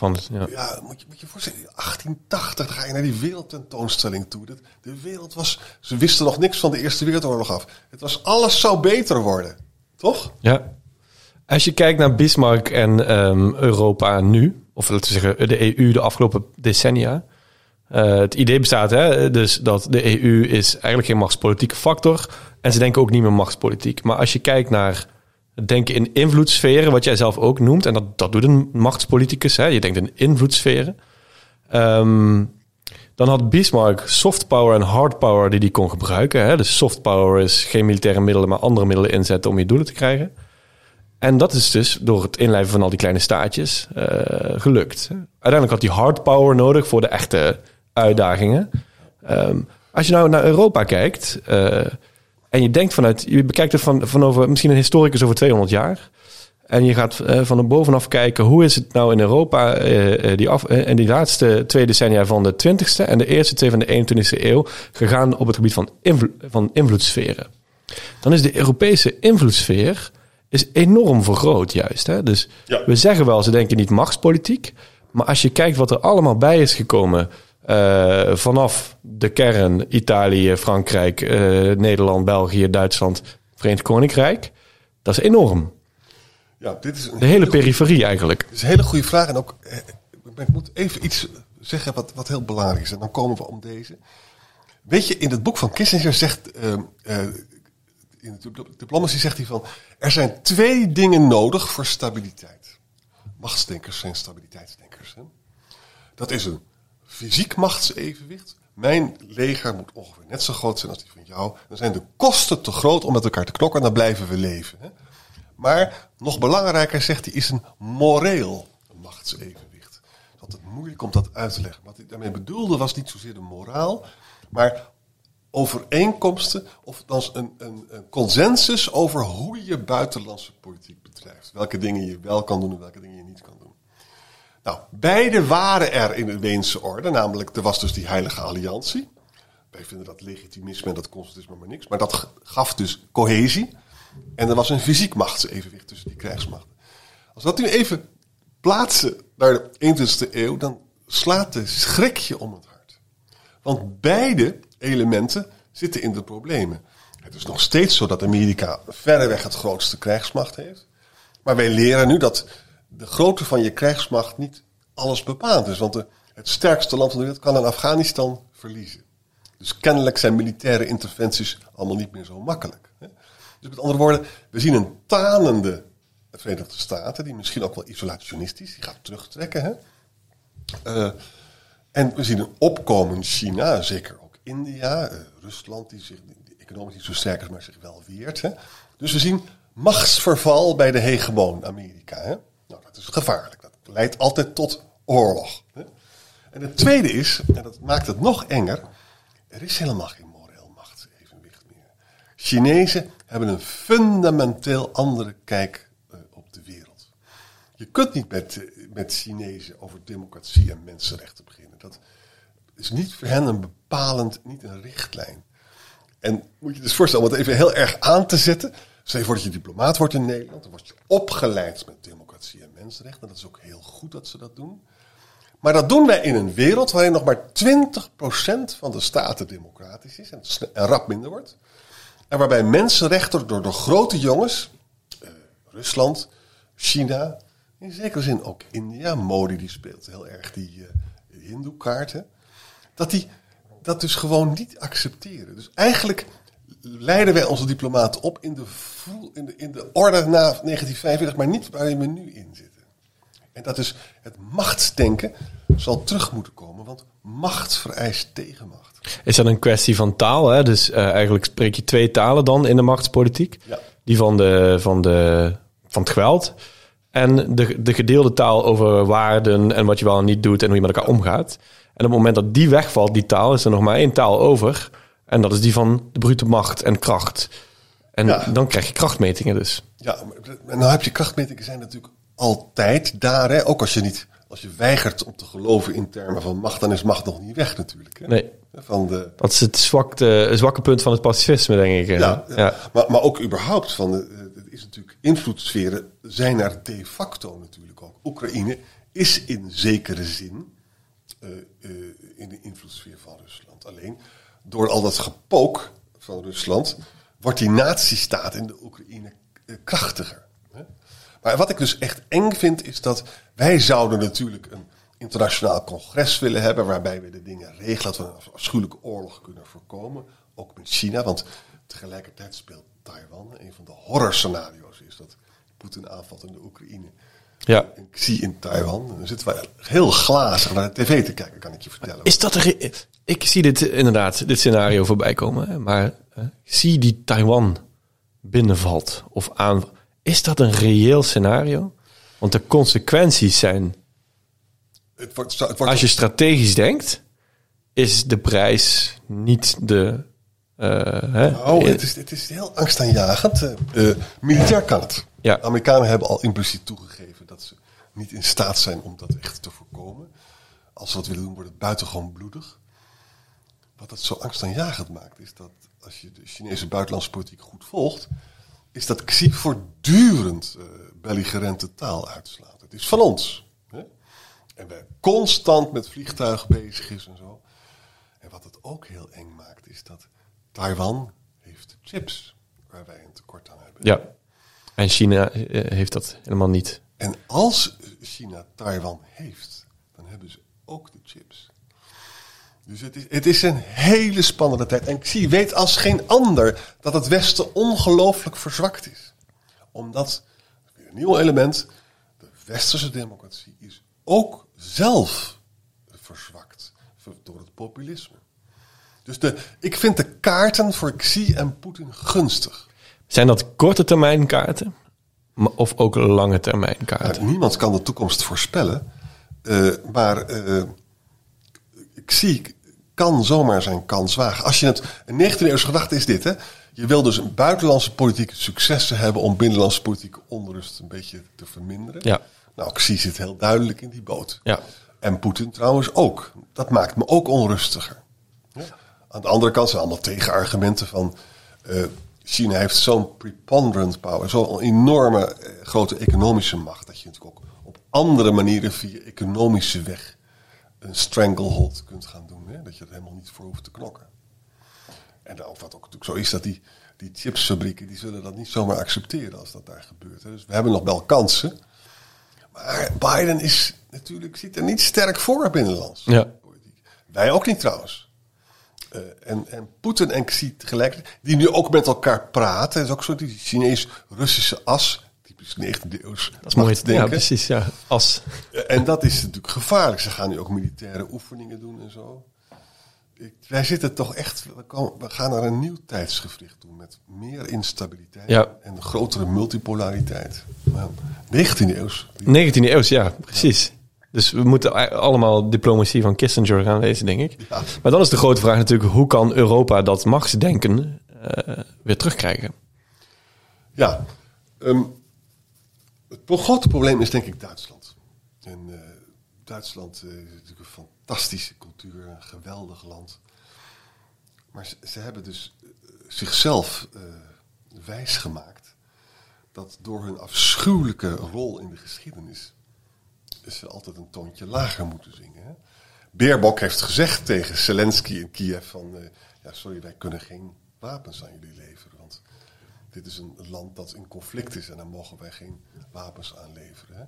van ja. ja, moet je, moet je voorstellen, 1880 ga je naar die wereldtentoonstelling toe. De, de wereld was, ze wisten nog niks van de Eerste Wereldoorlog af. Het was, alles zou beter worden, toch? Ja. Als je kijkt naar Bismarck en um, Europa nu, of laten we zeggen de EU de afgelopen decennia. Uh, het idee bestaat hè, dus dat de EU is eigenlijk geen machtspolitieke factor. En ze denken ook niet meer machtspolitiek. Maar als je kijkt naar denken in invloedssferen, wat jij zelf ook noemt. En dat, dat doet een machtspoliticus. Hè? Je denkt in invloedssferen. Um, dan had Bismarck soft power en hard power die hij kon gebruiken. Hè? Dus soft power is geen militaire middelen, maar andere middelen inzetten om je doelen te krijgen. En dat is dus door het inlijven van al die kleine staatjes uh, gelukt. Uiteindelijk had hij hard power nodig voor de echte uitdagingen. Um, als je nou naar Europa kijkt, uh, en je denkt vanuit, je bekijkt het van, van over misschien een historicus over 200 jaar. En je gaat uh, van bovenaf kijken hoe is het nou in Europa uh, die af, in die laatste twee decennia van de 20ste en de eerste twee van de 21ste eeuw gegaan op het gebied van, invlo van invloedssferen. Dan is de Europese invloedssfeer is enorm vergroot juist. Hè? Dus ja. we zeggen wel, ze denken niet machtspolitiek. Maar als je kijkt wat er allemaal bij is gekomen uh, vanaf de kern, Italië, Frankrijk, uh, Nederland, België, Duitsland, Verenigd Koninkrijk, dat is enorm. Ja, dit is een de hele periferie eigenlijk. Het is een hele goede vraag. En ook, eh, ik moet even iets zeggen wat, wat heel belangrijk is. En dan komen we om deze. Weet je, in het boek van Kissinger zegt, uh, in de diplomatie zegt hij van, er zijn twee dingen nodig voor stabiliteit. Machtsdenkers zijn stabiliteitsdenkers. Hè? Dat is een fysiek machtsevenwicht. Mijn leger moet ongeveer net zo groot zijn als die van jou. Dan zijn de kosten te groot om met elkaar te knokken en dan blijven we leven. Hè? Maar nog belangrijker, zegt hij, is een moreel machtsevenwicht. Het is altijd moeilijk om dat uit te leggen. Wat hij daarmee bedoelde was niet zozeer de moraal, maar overeenkomsten of dan een, een, een, consensus over hoe je buitenlandse politiek bedrijft. Welke dingen je wel kan doen en welke dingen je niet kan doen. Nou, beide waren er in de Weense orde, namelijk er was dus die heilige alliantie. Wij vinden dat legitimisme en dat constitutisme maar niks, maar dat gaf dus cohesie. En er was een fysiek machtsevenwicht tussen die krijgsmachten. Als we dat nu even plaatsen naar de 21ste eeuw, dan slaat de schrikje om het hart. Want beide elementen zitten in de problemen. Het is nog steeds zo dat Amerika verreweg het grootste krijgsmacht heeft. Maar wij leren nu dat de grootte van je krijgsmacht niet alles bepaald is. Want het sterkste land van de wereld kan in Afghanistan verliezen. Dus kennelijk zijn militaire interventies allemaal niet meer zo makkelijk. Hè? Dus met andere woorden, we zien een tanende Verenigde Staten, die misschien ook wel isolationistisch, die gaat terugtrekken. Hè? Uh, en we zien een opkomend China, zeker ook India, uh, Rusland, die, zich, economisch niet zo sterk is, maar zich wel weert. Hè? Dus we zien machtsverval bij de hegemoon Amerika. Hè? Nou, dat is gevaarlijk. Dat leidt altijd tot oorlog. Hè? En het tweede is, en dat maakt het nog enger, er is helemaal geen moreel machtsevenwicht meer. Chinezen hebben een fundamenteel andere kijk uh, op de wereld. Je kunt niet met, met Chinezen over democratie en mensenrechten beginnen. Dat is niet voor hen een bepalend, niet een richtlijn. En moet je dus voorstellen om het even heel erg aan te zetten. Stel je voor dat je diplomaat wordt in Nederland. Dan word je opgeleid met democratie en mensenrechten. Dat is ook heel goed dat ze dat doen. Maar dat doen wij in een wereld waarin nog maar 20% van de staten democratisch is. En, en rap minder wordt. En waarbij mensenrechten door de grote jongens, uh, Rusland, China, in zekere zin ook India, Modi die speelt heel erg die uh, Hindoe-kaarten, dat die dat dus gewoon niet accepteren. Dus eigenlijk leiden wij onze diplomaten op in de, in de, in de orde na 1945, maar niet waar we nu in zitten. En dat is het machtsdenken zal terug moeten komen, want macht vereist tegenmacht. Is dat een kwestie van taal? Hè? Dus uh, eigenlijk spreek je twee talen dan in de machtspolitiek. Ja. Die van, de, van, de, van het geweld. En de, de gedeelde taal over waarden en wat je wel en niet doet en hoe je met elkaar omgaat. En op het moment dat die wegvalt, die taal, is er nog maar één taal over. En dat is die van de brute macht en kracht. En ja. dan krijg je krachtmetingen dus. Ja, en dan heb je krachtmetingen zijn natuurlijk altijd daar. Hè? Ook als je niet, als je weigert om te geloven in termen van macht, dan is macht nog niet weg natuurlijk. Hè? Nee. Van de... Dat is het zwakte, zwakke punt van het pacifisme, denk ik. Ja, ja. Maar, maar ook überhaupt van, het is natuurlijk invloedssferen zijn er de facto natuurlijk ook. Oekraïne is in zekere zin uh, uh, in de invloedssfeer van Rusland. Alleen door al dat gepook van Rusland wordt die nazistaat in de Oekraïne uh, krachtiger. Maar wat ik dus echt eng vind, is dat wij zouden natuurlijk een internationaal congres willen hebben waarbij we de dingen regelen, dat we een afschuwelijke oorlog kunnen voorkomen, ook met China, want tegelijkertijd speelt Taiwan. Een van de horrorscenario's is dat Poetin aanvalt in de Oekraïne. Ja. Ik zie in Taiwan, dan zitten wij heel glazig naar de tv te kijken, kan ik je vertellen. Is dat er? Ik zie dit inderdaad, dit scenario voorbij komen. Maar uh, zie die Taiwan binnenvalt of aan. Is dat een reëel scenario? Want de consequenties zijn. Het wordt, het wordt als je strategisch denkt, is de prijs niet de. Uh, hè? Oh, het is, het is heel angstaanjagend. Uh, militair kan het. Ja. De Amerikanen hebben al impliciet toegegeven dat ze niet in staat zijn om dat echt te voorkomen. Als ze dat willen doen, wordt het buitengewoon bloedig. Wat dat zo angstaanjagend maakt, is dat als je de Chinese buitenlandse politiek goed volgt, is dat Xi voortdurend uh, belligerente taal uitslaat. Het is van ons. Hè? En wij constant met vliegtuigen bezig is en zo. En wat het ook heel eng maakt, is dat Taiwan heeft chips waar wij een tekort aan hebben. Ja. En China eh, heeft dat helemaal niet. En als China Taiwan heeft, dan hebben ze ook de chips. Dus het is, het is een hele spannende tijd. En Xi weet als geen ander dat het Westen ongelooflijk verzwakt is. Omdat, een nieuw element, de westerse democratie is ook zelf verzwakt door het populisme. Dus de, ik vind de kaarten voor Xi en Poetin gunstig. Zijn dat korte termijn kaarten? Of ook lange termijn kaarten? Nou, niemand kan de toekomst voorspellen. Uh, maar uh, Xi kan zomaar zijn kans wagen. Als je het, een 19e eeuwse gedachte is dit, hè. Je wil dus een buitenlandse politieke successen hebben om binnenlandse politieke onrust een beetje te verminderen. Ja. Nou, Xi zit heel duidelijk in die boot. Ja. En Poetin trouwens ook. Dat maakt me ook onrustiger. Ja. Aan de andere kant zijn allemaal tegenargumenten van... Uh, China heeft zo'n preponderant power, zo'n enorme uh, grote economische macht... dat je natuurlijk ook op andere manieren via economische weg een stranglehold kunt gaan doen. Hè? Dat je er helemaal niet voor hoeft te knokken. En nou, wat ook natuurlijk zo is, dat die, die chipsfabrieken... die zullen dat niet zomaar accepteren als dat daar gebeurt. Hè? Dus we hebben nog wel kansen... Maar Biden is natuurlijk, zit er niet sterk voor binnenlands. Ja. Wij ook niet trouwens. Uh, en, en Poetin en Xi tegelijkertijd, die nu ook met elkaar praten. Dat is ook zo die Chinees-Russische as. Typisch 19e eeuws. Dat is mooi te denken. Ja, precies. Ja, as. En dat is natuurlijk gevaarlijk. Ze gaan nu ook militaire oefeningen doen en zo. Ik, wij zitten toch echt, we, komen, we, gaan naar een nieuw tijdsgevricht toe met meer instabiliteit ja. en grotere multipolariteit. Nou, 19e eeuws. 19e eeuws, ja, precies. Ja. Dus we moeten allemaal diplomatie van Kissinger gaan lezen, denk ik. Ja. Maar dan is de grote vraag natuurlijk, hoe kan Europa dat machtsdenken uh, weer terugkrijgen? Ja, um, het grote probleem is denk ik Duitsland. En uh, Duitsland uh, is natuurlijk een fantastische cultuur, een geweldig land. Maar ze, ze hebben dus zichzelf uh, wijsgemaakt dat door hun afschuwelijke rol in de geschiedenis ze altijd een toontje lager moeten zingen. Hè? Beerbok heeft gezegd tegen Zelensky in Kiev van... Uh, ja, sorry, wij kunnen geen wapens aan jullie leveren. Want dit is een land dat in conflict is en daar mogen wij geen wapens aan leveren. Hè?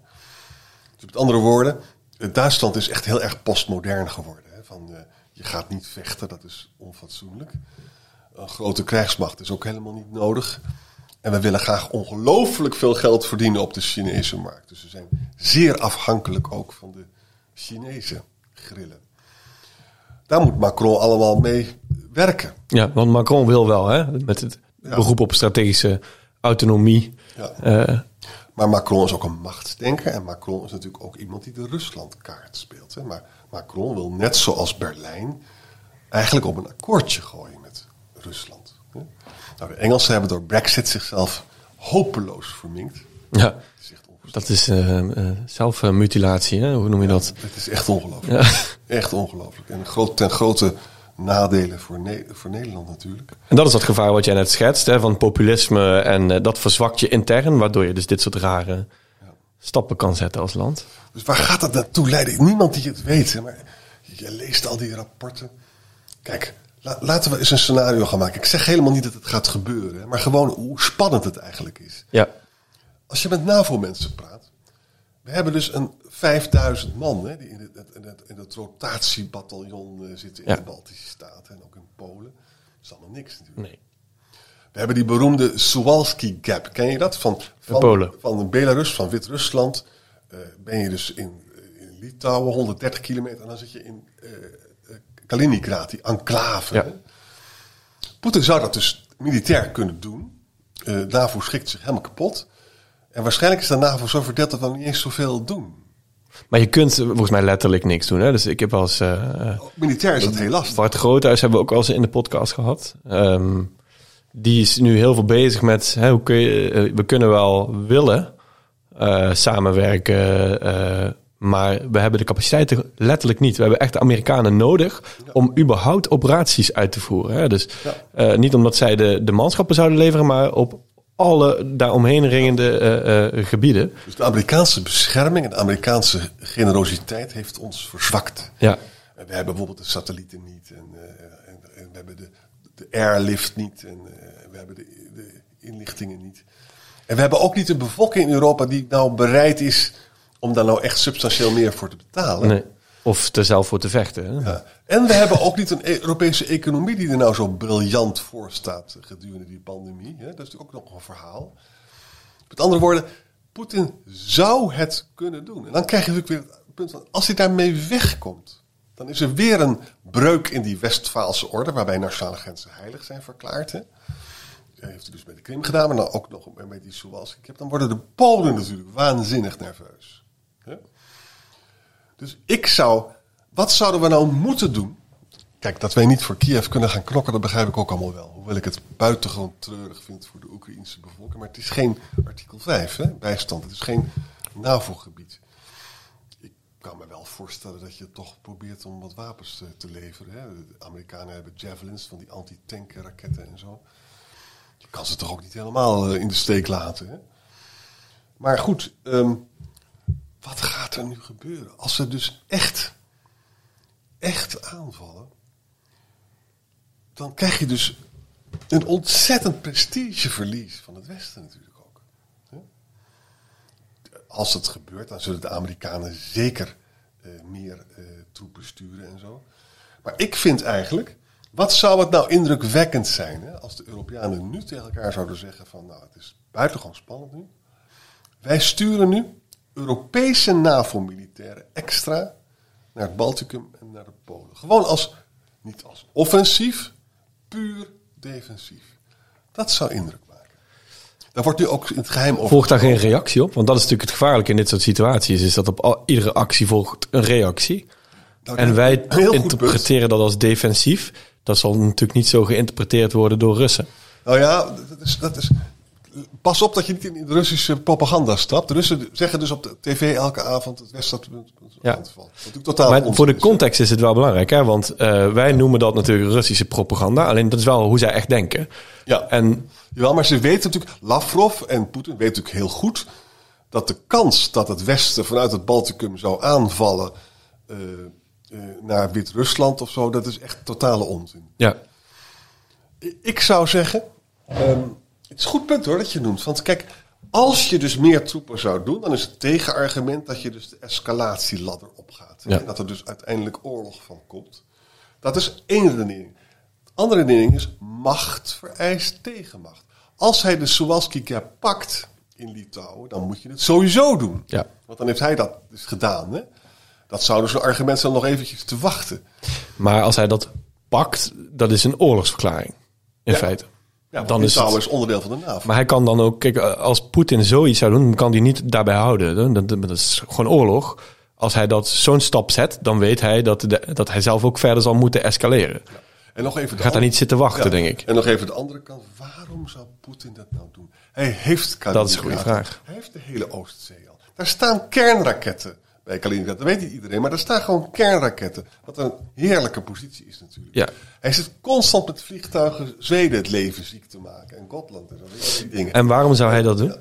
Dus met andere woorden, Duitsland is echt heel erg postmodern geworden. Hè? Van, uh, je gaat niet vechten, dat is onfatsoenlijk. Een grote krijgsmacht is ook helemaal niet nodig. En we willen graag ongelooflijk veel geld verdienen op de Chinese markt. Dus we zijn zeer afhankelijk ook van de Chinese grillen. Daar moet Macron allemaal mee werken. Ja, want Macron wil wel, hè? Met het ja. beroep op strategische autonomie. Ja. Uh, maar Macron is ook een machtsdenker. En Macron is natuurlijk ook iemand die de Ruslandkaart speelt. Hè? Maar Macron wil net zoals Berlijn eigenlijk op een akkoordje gooien met Rusland. Nou, de Engelsen hebben door Brexit zichzelf hopeloos verminkt. Ja, dat is uh, uh, zelfmutilatie, hè? hoe noem je dat? Het is echt ongelooflijk. Ja. Echt ongelooflijk. En groot, ten grote nadelen voor, ne voor Nederland natuurlijk. En dat is dat gevaar wat jij net schetst, hè, van populisme en uh, dat verzwakt je intern, waardoor je dus dit soort rare ja. stappen kan zetten als land. Dus waar gaat dat naartoe leiden? Niemand die het weet. Hè? Maar je leest al die rapporten. Kijk, laten we eens een scenario gaan maken. Ik zeg helemaal niet dat het gaat gebeuren, maar gewoon hoe spannend het eigenlijk is. Ja. Als je met NAVO-mensen praat. We hebben dus een 5000 man hè, die in het, in het, in het rotatiebataljon uh, zitten in Ja. de Baltische Staten en ook in Polen. Dat is allemaal niks natuurlijk. Nee. We hebben die beroemde Suwalski Gap. Ken je dat? Van, van, Polen. van Belarus, van Wit-Rusland. eh, ben je dus in, in Litouwen, 130 kilometer. En dan zit je in eh, eh, Kaliningrad, die enclave. Ja. Poetin zou dat dus militair kunnen doen. Eh NAVO schikt zich helemaal kapot. En waarschijnlijk is de NAVO zo verdeeld dat we niet eens zoveel doen. Maar je kunt eh, volgens mij letterlijk niks doen. Hè? Dus ik heb eens... eh, eh, Militair is dat heel lastig. Bart Groothuis hebben we ook al eens in de podcast gehad. Ehm, die is nu heel veel bezig met hè, hoe kun je, we kunnen wel willen samenwerken, maar we hebben de capaciteiten letterlijk niet. We hebben echt de Amerikanen nodig om überhaupt operaties uit te voeren. Hè. Dus eh, niet omdat zij de, de manschappen zouden leveren, maar op alle daaromheen ringende eh, eh, gebieden. Dus de Amerikaanse bescherming en de Amerikaanse generositeit heeft ons verzwakt. Ja, we hebben bijvoorbeeld de satellieten niet. En, en, en we hebben de, de airlift niet. En we hebben de, de inlichtingen niet. En we hebben ook niet een bevolking in Europa die nou bereid is om daar nou echt substantieel meer voor te betalen. nee. Of er zelf voor te vechten. Hè. Ja. En we hebben ook niet een Europese economie die er nou zo briljant voor staat gedurende die pandemie. Hè? Dat is natuurlijk ook nog een verhaal. Met andere woorden, Poetin zou het kunnen doen. En dan krijg je natuurlijk weer het punt van, als hij daarmee wegkomt, dan is er weer een breuk in die Westfaalse orde, waarbij nationale grenzen heilig zijn verklaard. Hè? Dat heeft hij dus met de Krim gedaan, maar dan ook nog met die Suwalski. Dan worden de Polen natuurlijk waanzinnig nerveus. Dus ik zou, wat zouden we nou moeten doen? Kijk, dat wij niet voor Kiev kunnen gaan knokken, dat begrijp ik ook allemaal wel. Hoewel ik het buitengewoon treurig vind voor de Oekraïnse bevolking. Maar het is geen artikel 5, hè, bijstand. Het is geen NAVO-gebied. Ik kan me wel voorstellen dat je toch probeert om wat wapens te, leveren. Hè. De Amerikanen hebben javelins van die anti-tank-raketten en zo. Je kan ze toch ook niet helemaal eh, in de steek laten. Maar goed, ehm, wat gaat er nu gebeuren? Als ze dus echt, echt aanvallen, dan krijg je dus een ontzettend prestigeverlies van het Westen natuurlijk ook. Als het gebeurt, dan zullen de Amerikanen zeker eh, meer eh, troepen sturen en zo. Maar ik vind eigenlijk, wat zou het nou indrukwekkend zijn hè, als de Europeanen nu tegen elkaar zouden zeggen van, nou het is buitengewoon spannend nu. Wij sturen nu Europese NAVO-militairen extra naar het Balticum en naar de Polen. Gewoon als, niet als offensief, puur defensief. Dat zou indruk maken. Daar wordt nu ook in het geheim over. Volgt daar geen reactie op? Want dat is natuurlijk het gevaarlijke in dit soort situaties. Is dat op iedere actie volgt een reactie. Nou, En wij interpreteren dat als defensief. Dat zal natuurlijk niet zo geïnterpreteerd worden door Russen. Nou ja, dat is, dat is, pas op dat je niet in de Russische propaganda stapt. De Russen zeggen dus op de tv elke avond het Westen dat Ja. totaal Maar voor de context is het wel belangrijk. Hè? Want eh, wij noemen dat natuurlijk Russische propaganda. Alleen dat is wel hoe zij echt denken. Ja. En Jawel, maar ze weten natuurlijk, Lavrov en Poetin weten natuurlijk heel goed dat de kans dat het Westen vanuit het Balticum zou aanvallen eh, eh, naar Wit-Rusland of zo, dat is echt totale onzin. ja, Ik zou zeggen, ehm, het is een goed punt hoor dat je noemt. Want kijk, als je dus meer troepen zou doen, dan is het tegenargument dat je dus de escalatieladder opgaat. Ja. En dat er dus uiteindelijk oorlog van komt. Dat is één redenering. De andere redenering is macht vereist tegenmacht. Als hij de Suwalski pakt in Litouwen, dan moet je het sowieso doen. Ja. Want dan heeft hij dat dus gedaan. Hè? Dat zou dus een argument zijn om nog eventjes te wachten. maar als hij dat pakt, dat is een oorlogsverklaring. In Ja. feite. Ja, Dan is het- is onderdeel van de NAVO. Maar hij kan dan ook, kijk, als Poetin zoiets zou doen, kan hij niet daarbij houden. Dat, dat, is gewoon oorlog. Als hij dat zo'n stap zet, dan weet hij dat, de, dat hij zelf ook verder zal moeten escaleren. En nog even Gaat daar andere- niet zitten wachten, Ja, denk ik. En nog even de andere kant. Waarom zou Poetin dat nou doen? Hij heeft Kaliningrad. Dat is een goede vraag. Hij heeft de hele Oostzee al. Daar staan kernraketten bij Kaliningrad. Dat weet niet iedereen, maar daar staan gewoon kernraketten. Wat een heerlijke positie is natuurlijk. Ja. Hij zit constant met vliegtuigen Zweden het leven ziek te maken. En Gotland en zo. je, die dingen. En waarom zou hij dat doen?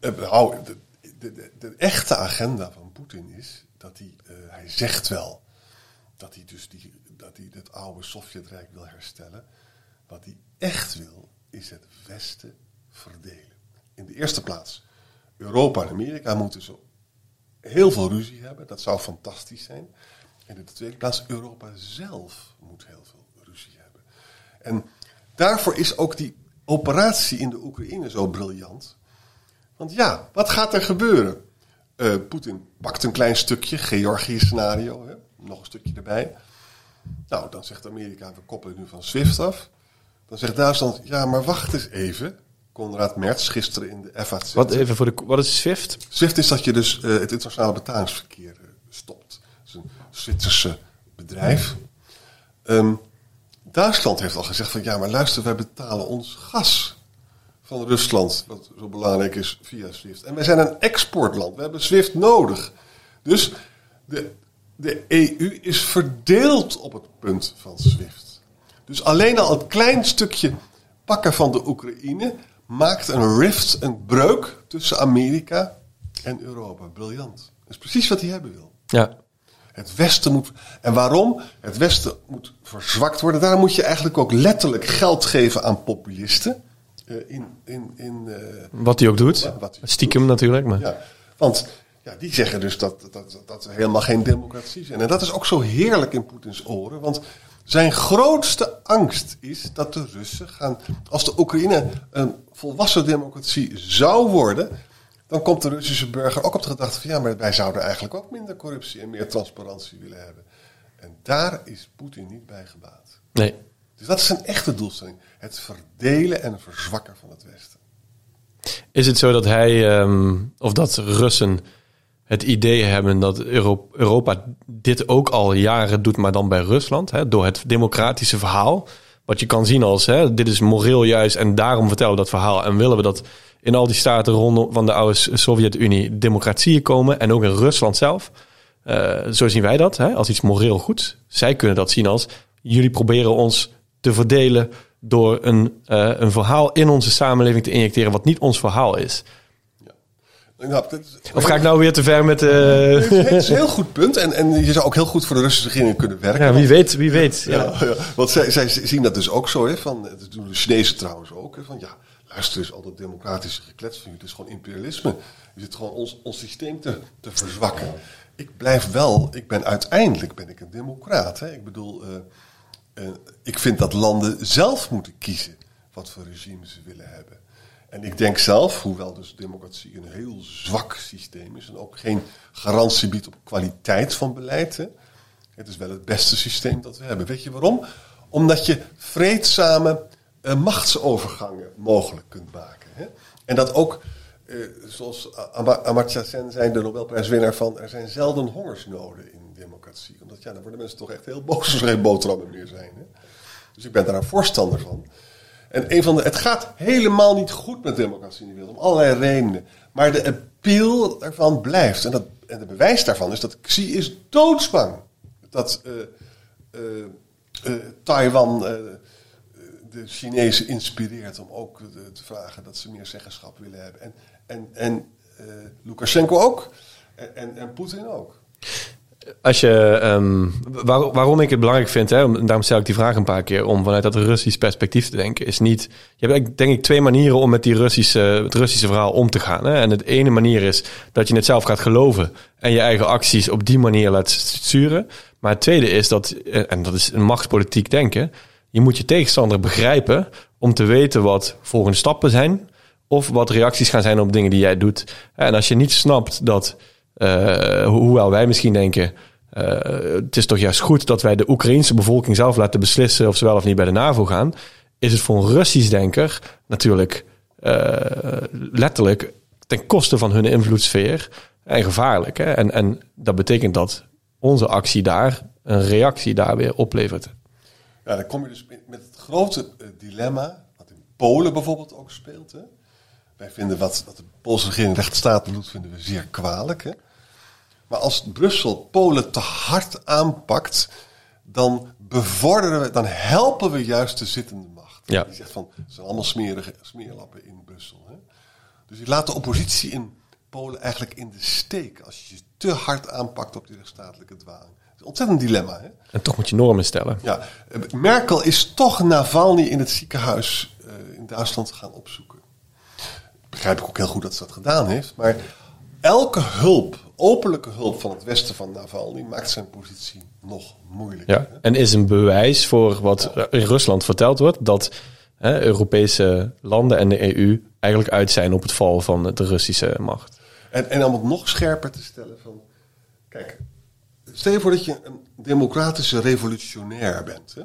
Nou, de, de, de, de echte agenda van Poetin is dat hij, eh, hij zegt wel dat hij dus die, dat hij het oude Sovjetrijk wil herstellen. Wat hij echt wil, is het Westen verdelen. In de eerste plaats, Europa en Amerika moeten zo heel veel ruzie hebben. Dat zou fantastisch zijn. En in de tweede plaats, Europa zelf moet heel veel ruzie hebben. En daarvoor is ook die operatie in de Oekraïne zo briljant. Want ja, wat gaat er gebeuren? Eh, Poetin pakt een klein stukje, Georgië-scenario, nog een stukje erbij. Nou, dan zegt Amerika, we koppelen nu van SWIFT af. Dan zegt Duitsland, ja, maar wacht eens even. Konrad Merz gisteren in de FAZ. Wat, even voor de, wat is SWIFT? SWIFT is dat je dus eh, het internationale betalingsverkeer eh, stopt. Dat is een Zwitserse bedrijf. Ehm, Duitsland heeft al gezegd van ja, maar luister, wij betalen ons gas van Rusland, wat zo belangrijk is via SWIFT. En wij zijn een exportland, we hebben SWIFT nodig. Dus de, de EU is verdeeld op het punt van SWIFT. Dus alleen al het klein stukje pakken van de Oekraïne maakt een rift, een breuk tussen Amerika en Europa. Briljant. Dat is precies wat hij hebben wil. Ja. Het Westen moet. En waarom? Het Westen moet verzwakt worden. Daar moet je eigenlijk ook letterlijk geld geven aan populisten. Uh, in, in, in, uh, wat hij ook doet. Wat Stiekem doet. natuurlijk. Maar. Ja, want ja, die zeggen dus dat, dat, dat er helemaal geen democratie zijn. En dat is ook zo heerlijk in Poetins oren. Want zijn grootste angst is dat de Russen gaan. Als de Oekraïne een volwassen democratie zou worden dan komt de Russische burger ook op de gedachte van ja, maar wij zouden eigenlijk ook minder corruptie en meer transparantie willen hebben. En daar is Poetin niet bij gebaat. Nee. Dus dat is zijn echte doelstelling. Het verdelen en verzwakken van het Westen. Is het zo dat hij, um, of dat Russen het idee hebben dat Europa dit ook al jaren doet, maar dan bij Rusland, hè, door het democratische verhaal? Wat je kan zien als, hè, dit is moreel juist en daarom vertellen we dat verhaal en willen we dat in al die staten rondom van de oude Sovjet-Unie democratieën komen. En ook in Rusland zelf. Uh, zo zien wij dat, hè, als iets moreel goeds. Zij kunnen dat zien als jullie proberen ons te verdelen door een, uh, een verhaal in onze samenleving te injecteren wat niet ons verhaal is. Of ga ik nou weer te ver met... Uh... Het is een heel goed punt. En, en je zou ook heel goed voor de Russische regering kunnen werken. Ja, wie weet, wie weet. Ja. ja, ja. Want zij, zij zien dat dus ook zo. Hè, van, dat doen de Chinezen trouwens ook. Hè, van ja, luister eens, al dat democratische geklets van jullie. Het is gewoon imperialisme. Je zit gewoon ons, ons systeem te, te verzwakken. Ik blijf wel, ik ben uiteindelijk ben ik een democraat. Hè. Ik bedoel, uh, uh, ik vind dat landen zelf moeten kiezen wat voor regime ze willen hebben. En ik denk zelf, hoewel dus democratie een heel zwak systeem is en ook geen garantie biedt op kwaliteit van beleid, hè, het is wel het beste systeem dat we hebben. Weet je waarom? Omdat je vreedzame uh, machtsovergangen mogelijk kunt maken. Hè? En dat ook, uh, zoals Amartya Sen zei, de Nobelprijswinnaar van, er zijn zelden hongersnoden in democratie. Omdat ja, dan worden mensen toch echt heel boos als er geen boterhammen meer zijn. Hè? Dus ik ben daar een voorstander van. En een van de, het gaat helemaal niet goed met democratie in de wereld, om allerlei redenen. Maar de appeal ervan blijft. En, dat, en de bewijs daarvan is dat Xi is doodsbang. Dat uh, Taiwan de Chinezen inspireert om ook te vragen dat ze meer zeggenschap willen hebben. En, en, en Lukashenko ook. En, en, en Poetin ook. Als je, waar, waarom ik het belangrijk vind, hè, daarom stel ik die vraag een paar keer, om vanuit dat Russisch perspectief te denken, is niet. Je hebt denk ik twee manieren om met die Russische, het Russische verhaal om te gaan. Hè. En het ene manier is dat je het zelf gaat geloven en je eigen acties op die manier laat sturen. Maar het tweede is dat, eh, en dat is een machtspolitiek denken, je moet je tegenstander begrijpen om te weten wat volgende stappen zijn. Of wat reacties gaan zijn op dingen die jij doet. En als je niet snapt dat, uh, hoewel wij misschien denken, uh, het is toch juist goed dat wij de Oekraïnse bevolking zelf laten beslissen of ze wel of niet bij de NAVO gaan. Is het voor een Russisch denker natuurlijk uh, letterlijk ten koste van hun invloedssfeer en gevaarlijk. Hè? En, en dat betekent dat onze actie daar een reactie daar weer oplevert. Ja, dan kom je dus met het grote dilemma, wat in Polen bijvoorbeeld ook speelt. Wij vinden wat, wat de Poolse regering rechtsstaat doet, vinden we zeer kwalijk. Hè? Maar als Brussel Polen te hard aanpakt, dan bevorderen we, dan helpen we juist de zittende macht. Ja. Die zegt van, ze zijn allemaal smerige smeerlappen in Brussel. Hè? Dus je laat de oppositie in Polen eigenlijk in de steek als je je te hard aanpakt op die rechtsstatelijke dwaling ontzettend dilemma. Hè? En toch moet je normen stellen. Ja, Merkel is toch Navalny in het ziekenhuis uh, in Duitsland gaan opzoeken. Begrijp ik ook heel goed dat ze dat gedaan heeft. Maar elke hulp, openlijke hulp van het westen van Navalny maakt zijn positie nog moeilijker. Ja, en is een bewijs voor wat in Rusland verteld wordt, dat hè, Europese landen en de EU eigenlijk uit zijn op het val van de Russische macht. En, en om het nog scherper te stellen van, kijk, Stel je voor dat je een democratische revolutionair bent. Hè?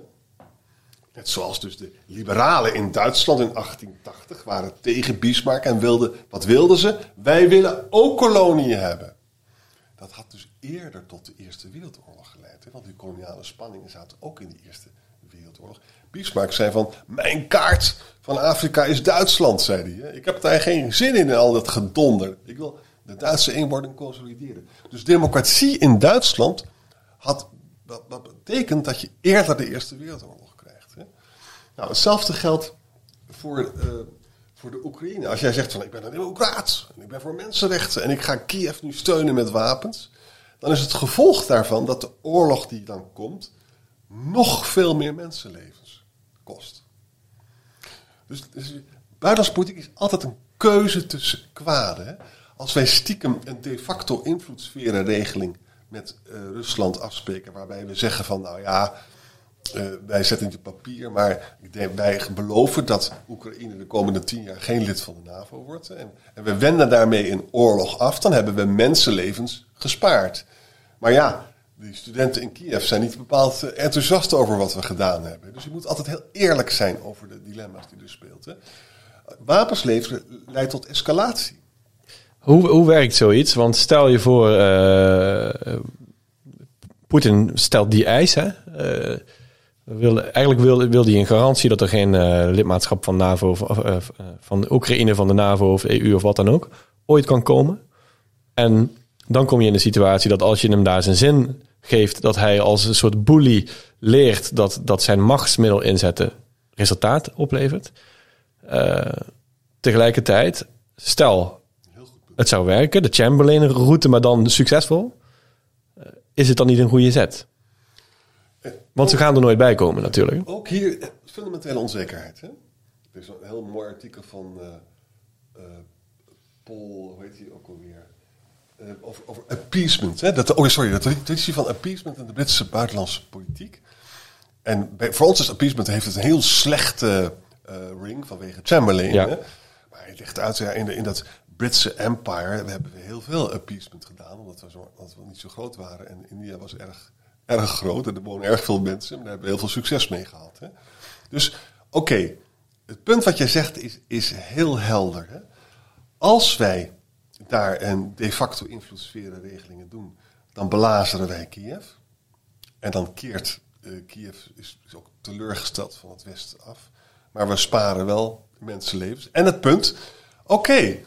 Net zoals dus de liberalen in Duitsland in 1880 waren tegen Bismarck en wilden, wat wilden ze? Wij willen ook koloniën hebben. Dat had dus eerder tot de Eerste Wereldoorlog geleid. Hè? Want die koloniale spanningen zaten ook in de Eerste Wereldoorlog. Bismarck zei van, mijn kaart van Afrika is Duitsland, zei hij. Ik heb daar geen zin in, in al dat gedonder. Ik wil de Duitse eenwording consolideren. Dus democratie in Duitsland had, dat, betekent dat je eerder de Eerste Wereldoorlog krijgt. Hè? Nou, hetzelfde geldt voor, uh, voor de Oekraïne. Als jij zegt van ik ben een democraat en ik ben voor mensenrechten en ik ga Kiev nu steunen met wapens, dan is het gevolg daarvan dat de oorlog die dan komt nog veel meer mensenlevens kost. Dus, dus buitenlandspolitiek is altijd een keuze tussen kwaden. Als wij stiekem een de facto invloedssferenregeling met uh, Rusland afspreken, waarbij we zeggen van nou ja, uh, wij zetten het op papier, maar wij beloven dat Oekraïne de komende tien jaar geen lid van de NAVO wordt. En, en we wenden daarmee een oorlog af, dan hebben we mensenlevens gespaard. Maar ja, die studenten in Kiev zijn niet bepaald eh, enthousiast over wat we gedaan hebben. Dus je moet altijd heel eerlijk zijn over de dilemma's die er speelt. Hè. Wapens leveren leidt tot escalatie. Hoe, hoe werkt zoiets? Want stel je voor, uh, Poetin stelt die eis. Hè? Uh, eigenlijk wil, wil hij een garantie dat er geen uh, lidmaatschap van NAVO of, van Oekraïne van de NAVO of EU of wat dan ook ooit kan komen. En dan kom je in de situatie dat als je hem daar zijn zin geeft, dat hij als een soort bully leert dat, dat zijn machtsmiddel inzetten resultaat oplevert. Uh, tegelijkertijd, stel het zou werken, de Chamberlain-route, maar dan succesvol. Uh, is het dan niet een goede zet? Want ze gaan er nooit bij komen natuurlijk. Ook hier fundamentele onzekerheid. Hè? Er is een heel mooi artikel van uh, Paul, hoe heet hij ook alweer? Uh, over, over, appeasement. Hè? Dat, oh, sorry, de traditie van appeasement in de Britse buitenlandse politiek. En bij, voor ons is appeasement heeft het een heel slechte ring vanwege Chamberlain. Ja. Hè? Maar hij legt uit ja, in, de, in dat Britse empire we hebben we heel veel appeasement gedaan, omdat we, zo, omdat we niet zo groot waren. En India was erg, erg groot en er wonen erg veel mensen. En daar hebben we heel veel succes mee gehad. Hè? Dus oké, het punt wat jij zegt is, is heel helder. Hè? Als wij daar een de facto invloedssferenregelingen doen, dan belazeren wij Kiev. En dan keert uh, Kiev is, is, ook teleurgesteld van het Westen af. Maar we sparen wel mensenlevens. En het punt, oké,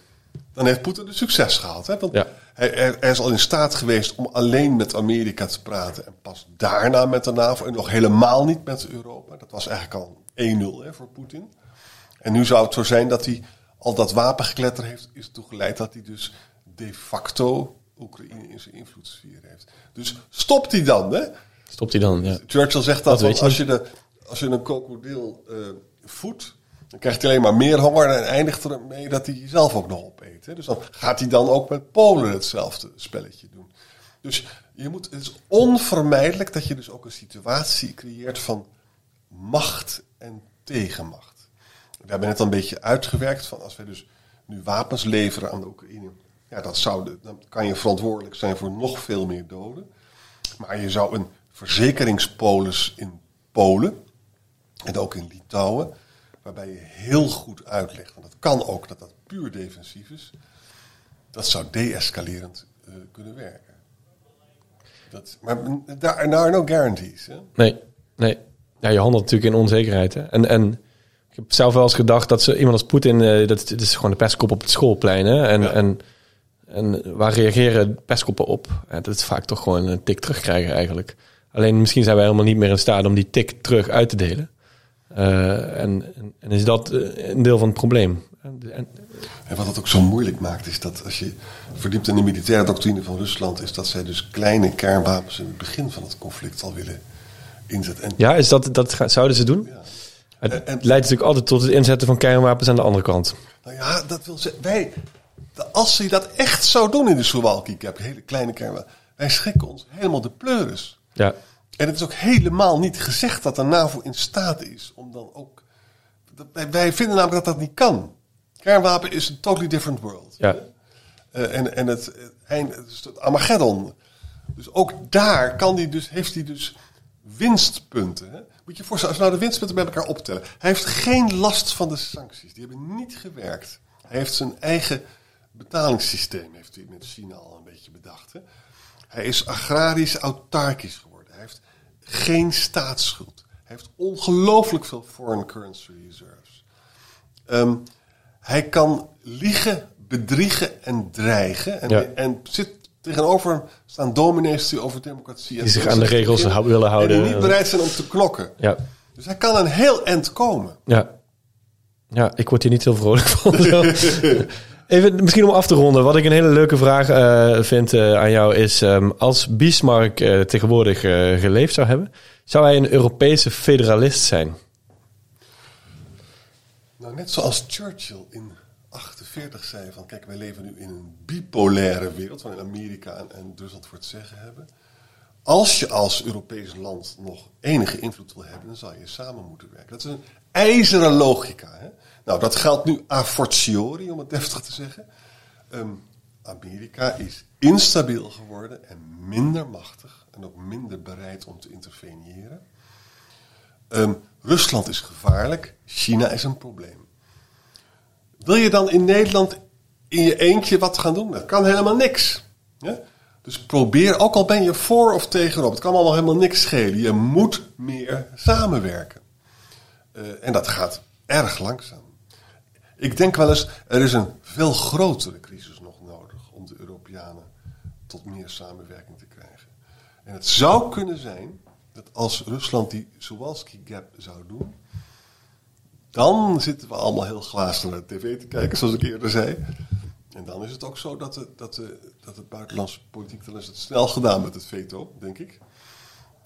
dan heeft Poetin een succes gehad. Hè? Want hij, hij, is al in staat geweest om alleen met Amerika te praten. En pas daarna met de NAVO. En nog helemaal niet met Europa. Dat was eigenlijk al 1-0 voor Poetin. En nu zou het zo zijn dat hij al dat wapengekletter heeft, is toegeleid dat hij dus de facto Oekraïne in zijn invloedssfeer heeft. Dus stopt hij dan, hè? Stopt hij dan, ja. Churchill zegt dat, dat als, je de, als je een krokodil uh, voedt, dan krijgt hij alleen maar meer honger en eindigt ermee dat hij zelf ook nog opeet. Hè? Dus dan gaat hij dan ook met Polen hetzelfde spelletje doen. Dus je moet, het is onvermijdelijk dat je dus ook een situatie creëert van macht en tegenmacht. We hebben net al een beetje uitgewerkt van als wij dus nu wapens leveren aan de Oekraïne. Ja, dat zou, dan kan je verantwoordelijk zijn voor nog veel meer doden. Maar je zou een verzekeringspolis in Polen en ook in Litouwen waarbij je heel goed uitlegt, en dat kan ook dat dat puur defensief is, dat zou deescalerend uh, kunnen werken. Dat, maar daar are no guarantees. Hè? Nee, nee. Ja, je handelt natuurlijk in onzekerheid. Hè? En, en ik heb zelf wel eens gedacht dat ze iemand als Poetin, uh, dat, dat is gewoon de pestkop op het schoolplein. Hè? En, ja. en, en waar reageren pestkoppen op? Ja, dat is vaak toch gewoon een tik terugkrijgen eigenlijk. Alleen misschien zijn wij helemaal niet meer in staat om die tik terug uit te delen. Uh, en, en, is dat eh, een deel van het probleem. En, en wat het ook zo moeilijk maakt, is dat als je verdiept in de militaire doctrine van Rusland, is dat zij dus kleine kernwapens in het begin van het conflict al willen inzetten. En ja, is dat, dat zouden ze doen? Ja. Het en, leidt natuurlijk altijd tot het inzetten van kernwapens aan de andere kant. Nou ja, dat wil zeggen, wij, als ze dat echt zou doen in de Suwalki Cap, hele kleine kernwapens, wij schrikken ons helemaal de pleuris. Ja. En het is ook helemaal niet gezegd dat de NAVO in staat is om dan ook. Wij vinden namelijk dat dat niet kan. Kernwapen is een totally different world. Ja. Uh, en, en het, eind, het Armageddon. Dus ook daar kan die dus, heeft hij dus winstpunten. Hè? Moet je je voorstellen, als we nou de winstpunten bij elkaar optellen. Hij heeft geen last van de sancties. Die hebben niet gewerkt. Hij heeft zijn eigen betalingssysteem heeft hij met China al een beetje bedacht. Hè? Hij is agrarisch autarkisch geworden geen staatsschuld. Heeft ongelooflijk veel foreign currency reserves. Ehm, hij kan liegen, bedriegen en dreigen. En, Ja. en zit tegenover staan dominees die over democratie en Die zich aan de regels hou- willen houden. En die niet bereid zijn om te knokken. Ja, Dus hij kan een heel eind komen. ja. Ja, ik word hier niet heel vrolijk van. Even, misschien om af te ronden. Wat ik een hele leuke vraag eh, vind eh, aan jou is... ehm, als Bismarck eh, tegenwoordig geleefd zou hebben... zou hij een Europese federalist zijn? Nou, net zoals Churchill in 48 zei van... kijk, wij leven nu in een bipolaire wereld... waarin Amerika en, en Rusland voor het zeggen hebben. Als je als Europees land nog enige invloed wil hebben... dan zal je samen moeten werken. Dat is een ijzeren logica. Hè? Nou, dat geldt nu a fortiori, om het deftig te zeggen. Ehm, Amerika is instabiel geworden en minder machtig... en ook minder bereid om te interveneren... Ehm, Rusland is gevaarlijk, China is een probleem. Wil je dan in Nederland in je eentje wat gaan doen? Dat kan helemaal niks. Dus probeer, ook al ben je voor of tegenop, het kan allemaal helemaal niks schelen. Je moet meer samenwerken. Eh, en dat gaat erg langzaam. Ik denk wel eens, er is een veel grotere crisis nog nodig om de Europeanen tot meer samenwerking. En het zou kunnen zijn dat als Rusland die Sowalski Gap zou doen, dan zitten we allemaal heel glazen naar de tv te kijken, zoals ik eerder zei. En dan is het ook zo dat, de, dat, de, dat het buitenlandse politiek, dan is het snel gedaan met het veto, denk ik.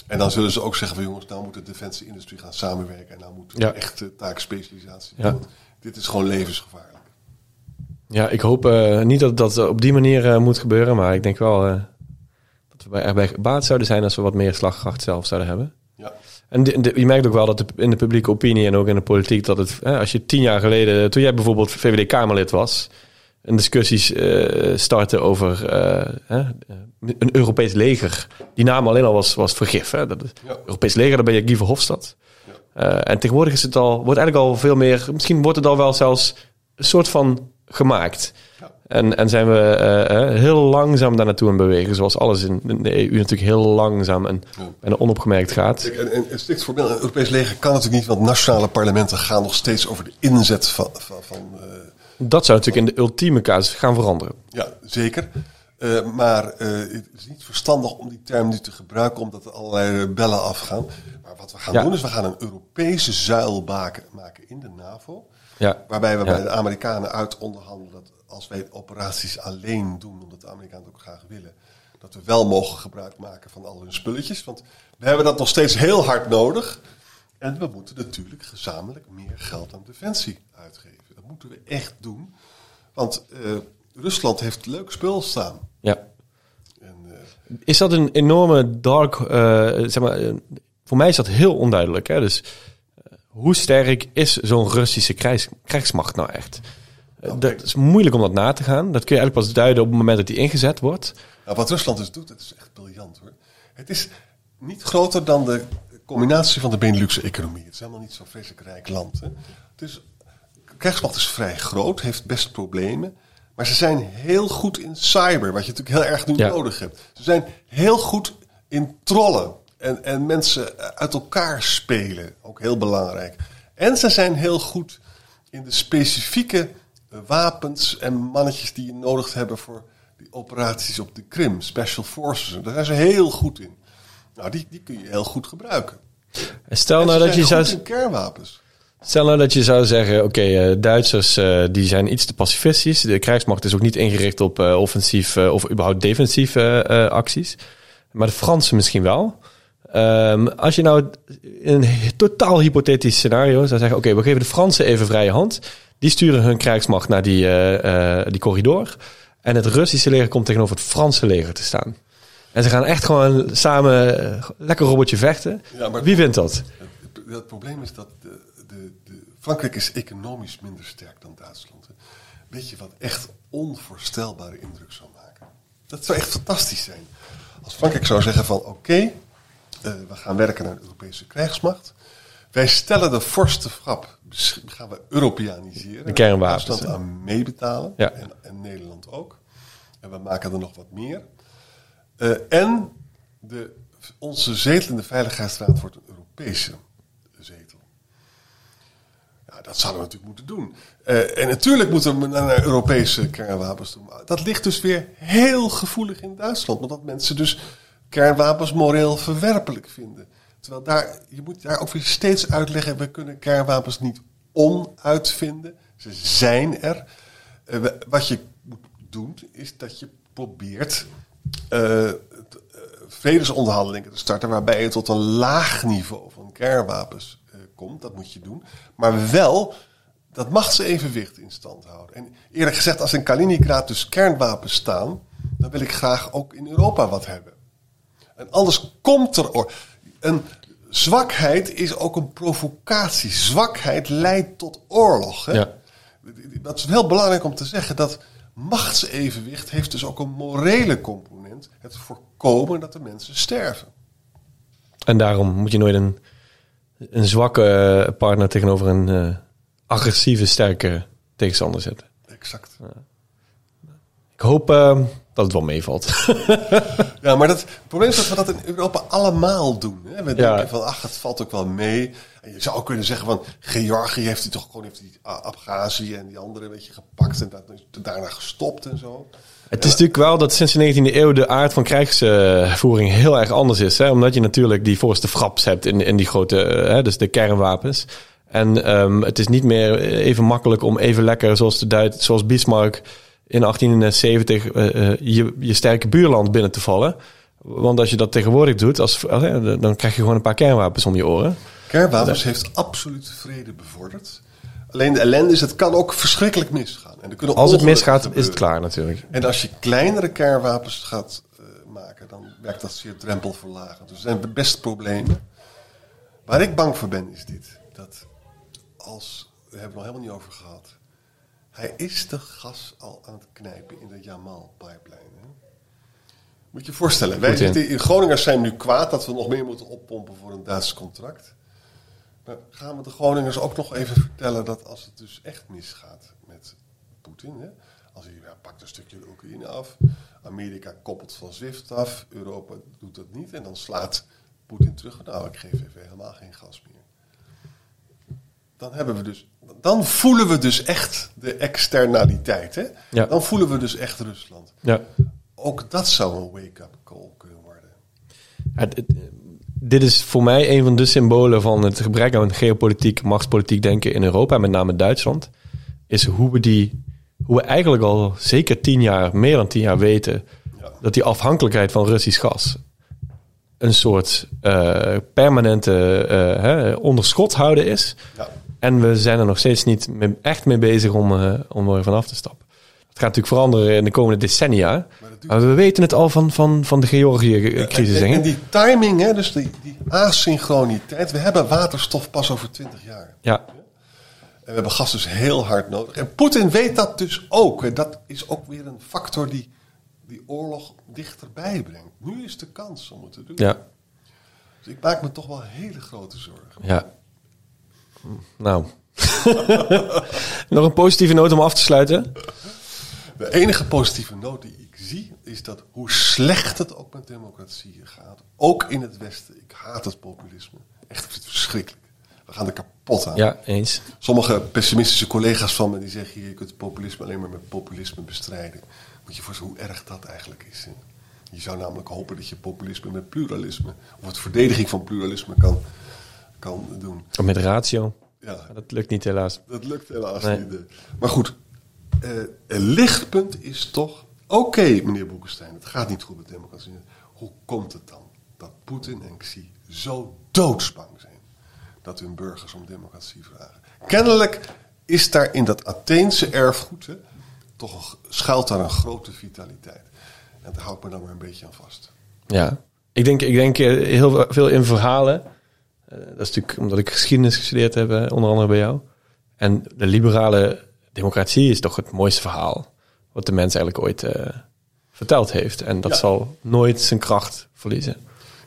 En dan zullen ze ook zeggen van jongens, nou moet de defensieindustrie gaan samenwerken en nou moet Ja. we echt taakspecialisatie Ja. doen. Dit is gewoon levensgevaarlijk. Ja, ik hoop eh, niet dat dat op die manier eh, moet gebeuren. Maar ik denk wel eh, dat we bij, erbij gebaat zouden zijn... als we wat meer slagkracht zelf zouden hebben. Ja. En de, de- je merkt ook wel dat de, in de publieke opinie en ook in de politiek dat het, hè, als je tien jaar geleden, toen jij bijvoorbeeld VVD-Kamerlid was, en discussies eh starten over eh, hè, een Europees leger. Die naam alleen al was, was vergif. Hè? Dat Ja. Europees leger, dan ben je Guy Verhofstadt. Eh, en tegenwoordig is het al, wordt eigenlijk al veel meer, misschien wordt het al wel zelfs een soort van gemaakt. En, en zijn we eh, eh, heel langzaam daar naartoe aan het bewegen, zoals alles in de EU natuurlijk heel langzaam en, Ja. en onopgemerkt gaat. En, en, en strikt formeel, een Europees leger kan natuurlijk niet, want nationale parlementen gaan nog steeds over de inzet van. van, van eh, Dat zou natuurlijk in de ultieme casus gaan veranderen. ja, zeker. Maar het is niet verstandig om die term nu te gebruiken, omdat er allerlei bellen afgaan. Maar wat we gaan Ja. doen, is we gaan een Europese zuil maken, in de NAVO. Ja. Waarbij we bij de Amerikanen uit onderhandelen dat als wij operaties alleen doen, omdat de Amerikanen het ook graag willen, dat we wel mogen gebruik maken van al hun spulletjes. Want we hebben dat nog steeds heel hard nodig. En we moeten natuurlijk gezamenlijk meer geld aan defensie uitgeven. Dat moeten we echt doen. Want eh, Rusland heeft leuk spul staan. Ja. En, eh, Is dat een enorme dark... eh, zeg maar, voor mij is dat heel onduidelijk. Hè? Dus hoe sterk is zo'n Russische krijgs, krijgsmacht nou echt? Eh, dat kijk. is moeilijk om dat na te gaan. Dat kun je eigenlijk pas duiden op het moment dat die ingezet wordt. Nou, wat Rusland dus doet, het is echt briljant hoor. Het is niet groter dan de combinatie van de Benelux-economie. Het is helemaal niet zo'n vreselijk rijk land. Hè. Het de krijgsmacht is vrij groot, heeft best problemen. Maar ze zijn heel goed in cyber, wat je natuurlijk heel erg nu Ja. nodig hebt. Ze zijn heel goed in trollen en, en mensen uit elkaar spelen. Ook heel belangrijk. En ze zijn heel goed in de specifieke eh, wapens en mannetjes die je nodig hebt voor die operaties op de Krim, special forces. Daar zijn ze heel goed in. Nou, die, die kun je heel goed gebruiken. En stel En nou dat je zou... kernwapens. Stel nou dat je zou zeggen, oké, eh, Duitsers eh, die zijn iets te pacifistisch. De krijgsmacht is ook niet ingericht op eh, offensief of überhaupt defensieve acties. Maar de Fransen misschien wel. Ehm, als je nou in een totaal hypothetisch scenario zou zeggen, oké, we geven de Fransen even vrije hand. Die sturen hun krijgsmacht naar die, eh, eh, die corridor. En het Russische leger komt tegenover het Franse leger te staan. En ze gaan echt gewoon samen eh, lekker robotje vechten. Ja, maar- Wie wint dat? Het, het probleem is dat de, de, de, Frankrijk is economisch minder sterk dan Duitsland. Weet je wat echt onvoorstelbare indruk zou maken? Dat zou echt fantastisch zijn. Als Frankrijk zou zeggen van oké, we gaan werken naar een Europese krijgsmacht. Wij stellen de vorstenschap, besch- gaan we Europeaniseren. De kernwapens, Duitsland aan meebetalen. Ja. En, en Nederland ook. En we maken er nog wat meer. Eh, en de, onze zetelende veiligheidsraad wordt een Europese. Ja, dat zouden we natuurlijk moeten doen. Eh, en natuurlijk moeten we naar Europese kernwapens toe. Maar dat ligt dus weer heel gevoelig in Duitsland. Omdat mensen dus kernwapens moreel verwerpelijk vinden. Terwijl daar, je moet daar ook weer steeds uitleggen, we kunnen kernwapens niet onuitvinden. Ze zijn er. Eh, wat je moet doen, is dat je probeert eh, vredesonderhandelingen te starten waarbij je tot een laag niveau van kernwapens komt. Dat moet je doen. Maar wel dat machtsevenwicht in stand houden. En eerlijk gezegd, als in Kaliningrad dus kernwapens staan, dan wil ik graag ook in Europa wat hebben. En anders komt er. Een zwakheid is ook een provocatie. Zwakheid leidt tot oorlog. Hè? Ja. Dat is heel belangrijk om te zeggen. Dat machtsevenwicht heeft dus ook een morele component. Het voorkomen dat de mensen sterven. En daarom moet je nooit een, een zwakke eh, partner tegenover een eh, agressieve, sterke tegenstander zetten. Exact. Ik hoop eh, dat het wel meevalt. Ja, maar dat, het probleem is dat we dat in Europa allemaal doen. Hè? We Ja. denken van, ach, het valt ook wel mee. En je zou kunnen zeggen van, Georgië heeft hij toch gewoon heeft die Abhazie en die andere een beetje gepakt en dat, daarna gestopt en zo. Het is natuurlijk wel dat sinds de 19e eeuw de aard van krijgsvoering heel erg anders is. Hè? Omdat je natuurlijk die voorste fraps hebt in, in die grote, eh, hè, dus de kernwapens. En ehm, het is niet meer even makkelijk om even lekker, zoals, de Duit, zoals Bismarck in 1870, eh, eh, je, je sterke buurland binnen te vallen. Want als je dat tegenwoordig doet, als, eh, dan krijg je gewoon een paar kernwapens om je oren. Kernwapens heeft absoluut vrede bevorderd. Alleen de ellende is, het kan ook verschrikkelijk misgaan. En er kunnen Als het misgaat, is het klaar natuurlijk. En als je kleinere kernwapens gaat maken, dan werkt dat zeer drempelverlagend. Dus er zijn best problemen. Waar ik bang voor ben, is dit. Dat als, we hebben het nog helemaal niet over gehad. Hij is de gas al aan het knijpen in de Jamal-pipeline. hè. Moet je je voorstellen, wij zitten in Groningers zijn nu kwaad dat we nog meer moeten oppompen voor een Duits contract. Maar gaan we de Groningers ook nog even vertellen dat als het dus echt misgaat met Poetin, hè, als hij ja, pakt een stukje de Oekraïne af, Amerika koppelt van SWIFT af, Europa doet dat niet en dan slaat Poetin terug. Nou, ik geef even helemaal geen gas meer. Dan hebben we dus, dan voelen we dus echt de externaliteit? Ja. Dan voelen we dus echt Rusland. Ja. Ook dat zou een wake-up call kunnen worden. Het- het- dit is voor mij een van de symbolen van het gebrek aan geopolitiek, machtspolitiek denken in Europa, en met name Duitsland. Is hoe we die, hoe we eigenlijk al zeker tien jaar, meer dan tien jaar weten, Ja. dat die afhankelijkheid van Russisch gas een soort eh, permanente eh, hè, onderschot houden is. Ja. En we zijn er nog steeds niet mee- echt mee bezig om, eh, om er vanaf te stappen. Het gaat natuurlijk veranderen in de komende decennia. Maar we weten het al van, van, van de Georgië-crisis. En die timing, hè, dus die, die asynchroniteit. We hebben waterstof pas over 20 jaar. Ja, En we hebben gas dus heel hard nodig. En Poetin weet dat dus ook. En dat is ook weer een factor die die oorlog dichterbij brengt. Nu is de kans om het te doen. ja, Dus ik maak me toch wel hele grote zorgen. ja. Nou. Nog een positieve noot om af te sluiten. De enige positieve noot die ik zie, is dat hoe slecht het ook met democratieën gaat, ook in het Westen. Ik haat het populisme. Echt, ik vind het verschrikkelijk. We gaan er kapot aan. Ja, eens. Sommige pessimistische collega's van me die zeggen: je kunt het populisme alleen maar met populisme bestrijden. Moet je voorstellen hoe erg dat eigenlijk is. hè? Je zou namelijk hopen dat je populisme met pluralisme, of het verdediging van pluralisme kan, kan doen. Of met ratio. Ja, Maar Dat lukt niet helaas. dat lukt helaas Nee. niet. eh. Maar goed, eh, een lichtpunt is toch... Oké, meneer Boekenstein, het gaat niet goed met democratie. Hoe komt het dan dat Poetin en Xi zo doodsbang zijn... dat hun burgers om democratie vragen? Kennelijk is daar in dat Atheense erfgoed... Hè, toch schuilt daar een grote vitaliteit. En daar hou ik me dan maar een beetje aan vast. Ja. Ik denk, ik denk eh, heel veel in verhalen. Eh, dat is natuurlijk omdat ik geschiedenis gestudeerd heb, onder andere bij jou. En de liberale democratie is toch het mooiste verhaal. Wat de mens eigenlijk ooit eh, verteld heeft. En dat Ja. zal nooit zijn kracht verliezen.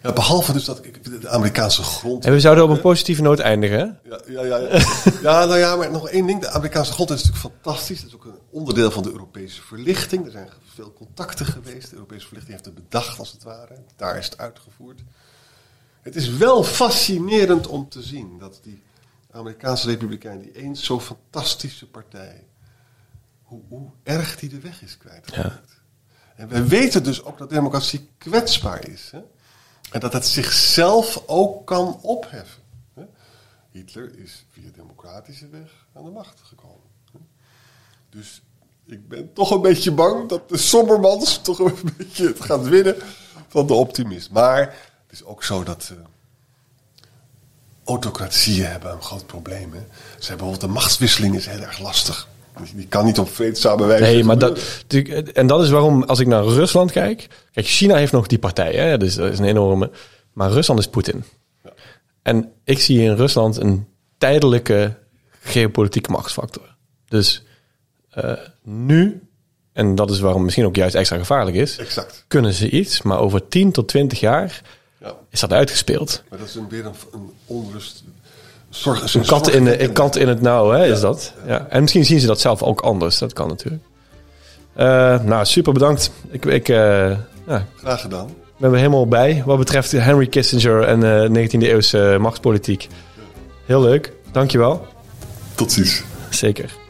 Ja, behalve dus dat ik de Amerikaanse grond... En we zouden op een positieve noot eindigen. Ja, ja, ja, ja. ja, nou ja, maar nog één ding. De Amerikaanse grond is natuurlijk fantastisch. Dat is ook een onderdeel van de Europese verlichting. Er zijn veel contacten geweest. De Europese verlichting heeft het bedacht, als het ware. Daar is het uitgevoerd. Het is wel fascinerend om te zien dat die Amerikaanse Republikein, die eens zo'n fantastische partij, hoe, hoe erg die de weg is kwijtgeraakt. En wij weten dus ook dat democratie kwetsbaar is. Hè? En dat het zichzelf ook kan opheffen. Hè? Hitler is via democratische weg aan de macht gekomen. Hè? Dus ik ben toch een beetje bang dat de sombermans toch een beetje het gaat winnen van de optimist. Maar is ook zo dat uh, autocratieën hebben een groot probleem. Hè? Ze hebben bijvoorbeeld de machtswisseling is heel erg lastig. Die kan niet op vreedzame wijze. Nee, maar dat, en dat is waarom, als ik naar Rusland kijk. Kijk, China heeft nog die partij, hè? Dus dat is een enorme. Maar Rusland is Poetin. Ja. En ik zie in Rusland een tijdelijke geopolitieke machtsfactor. Dus uh, nu, en dat is waarom misschien ook juist extra gevaarlijk is, exact. kunnen ze iets, maar over 10 tot 20 jaar ja. is dat uitgespeeld. Maar dat is een, weer een, een onrust. Zorg, een kat in, de, kat in het nauw, hè, ja. is dat. Ja. En misschien zien ze dat zelf ook anders. Dat kan natuurlijk. Uh, nou, super bedankt. Ik, ik, uh, ja. Graag gedaan. We hebben helemaal bij wat betreft Henry Kissinger en uh, 19e eeuwse machtspolitiek. Heel leuk. Dankjewel. Tot ziens. Zeker.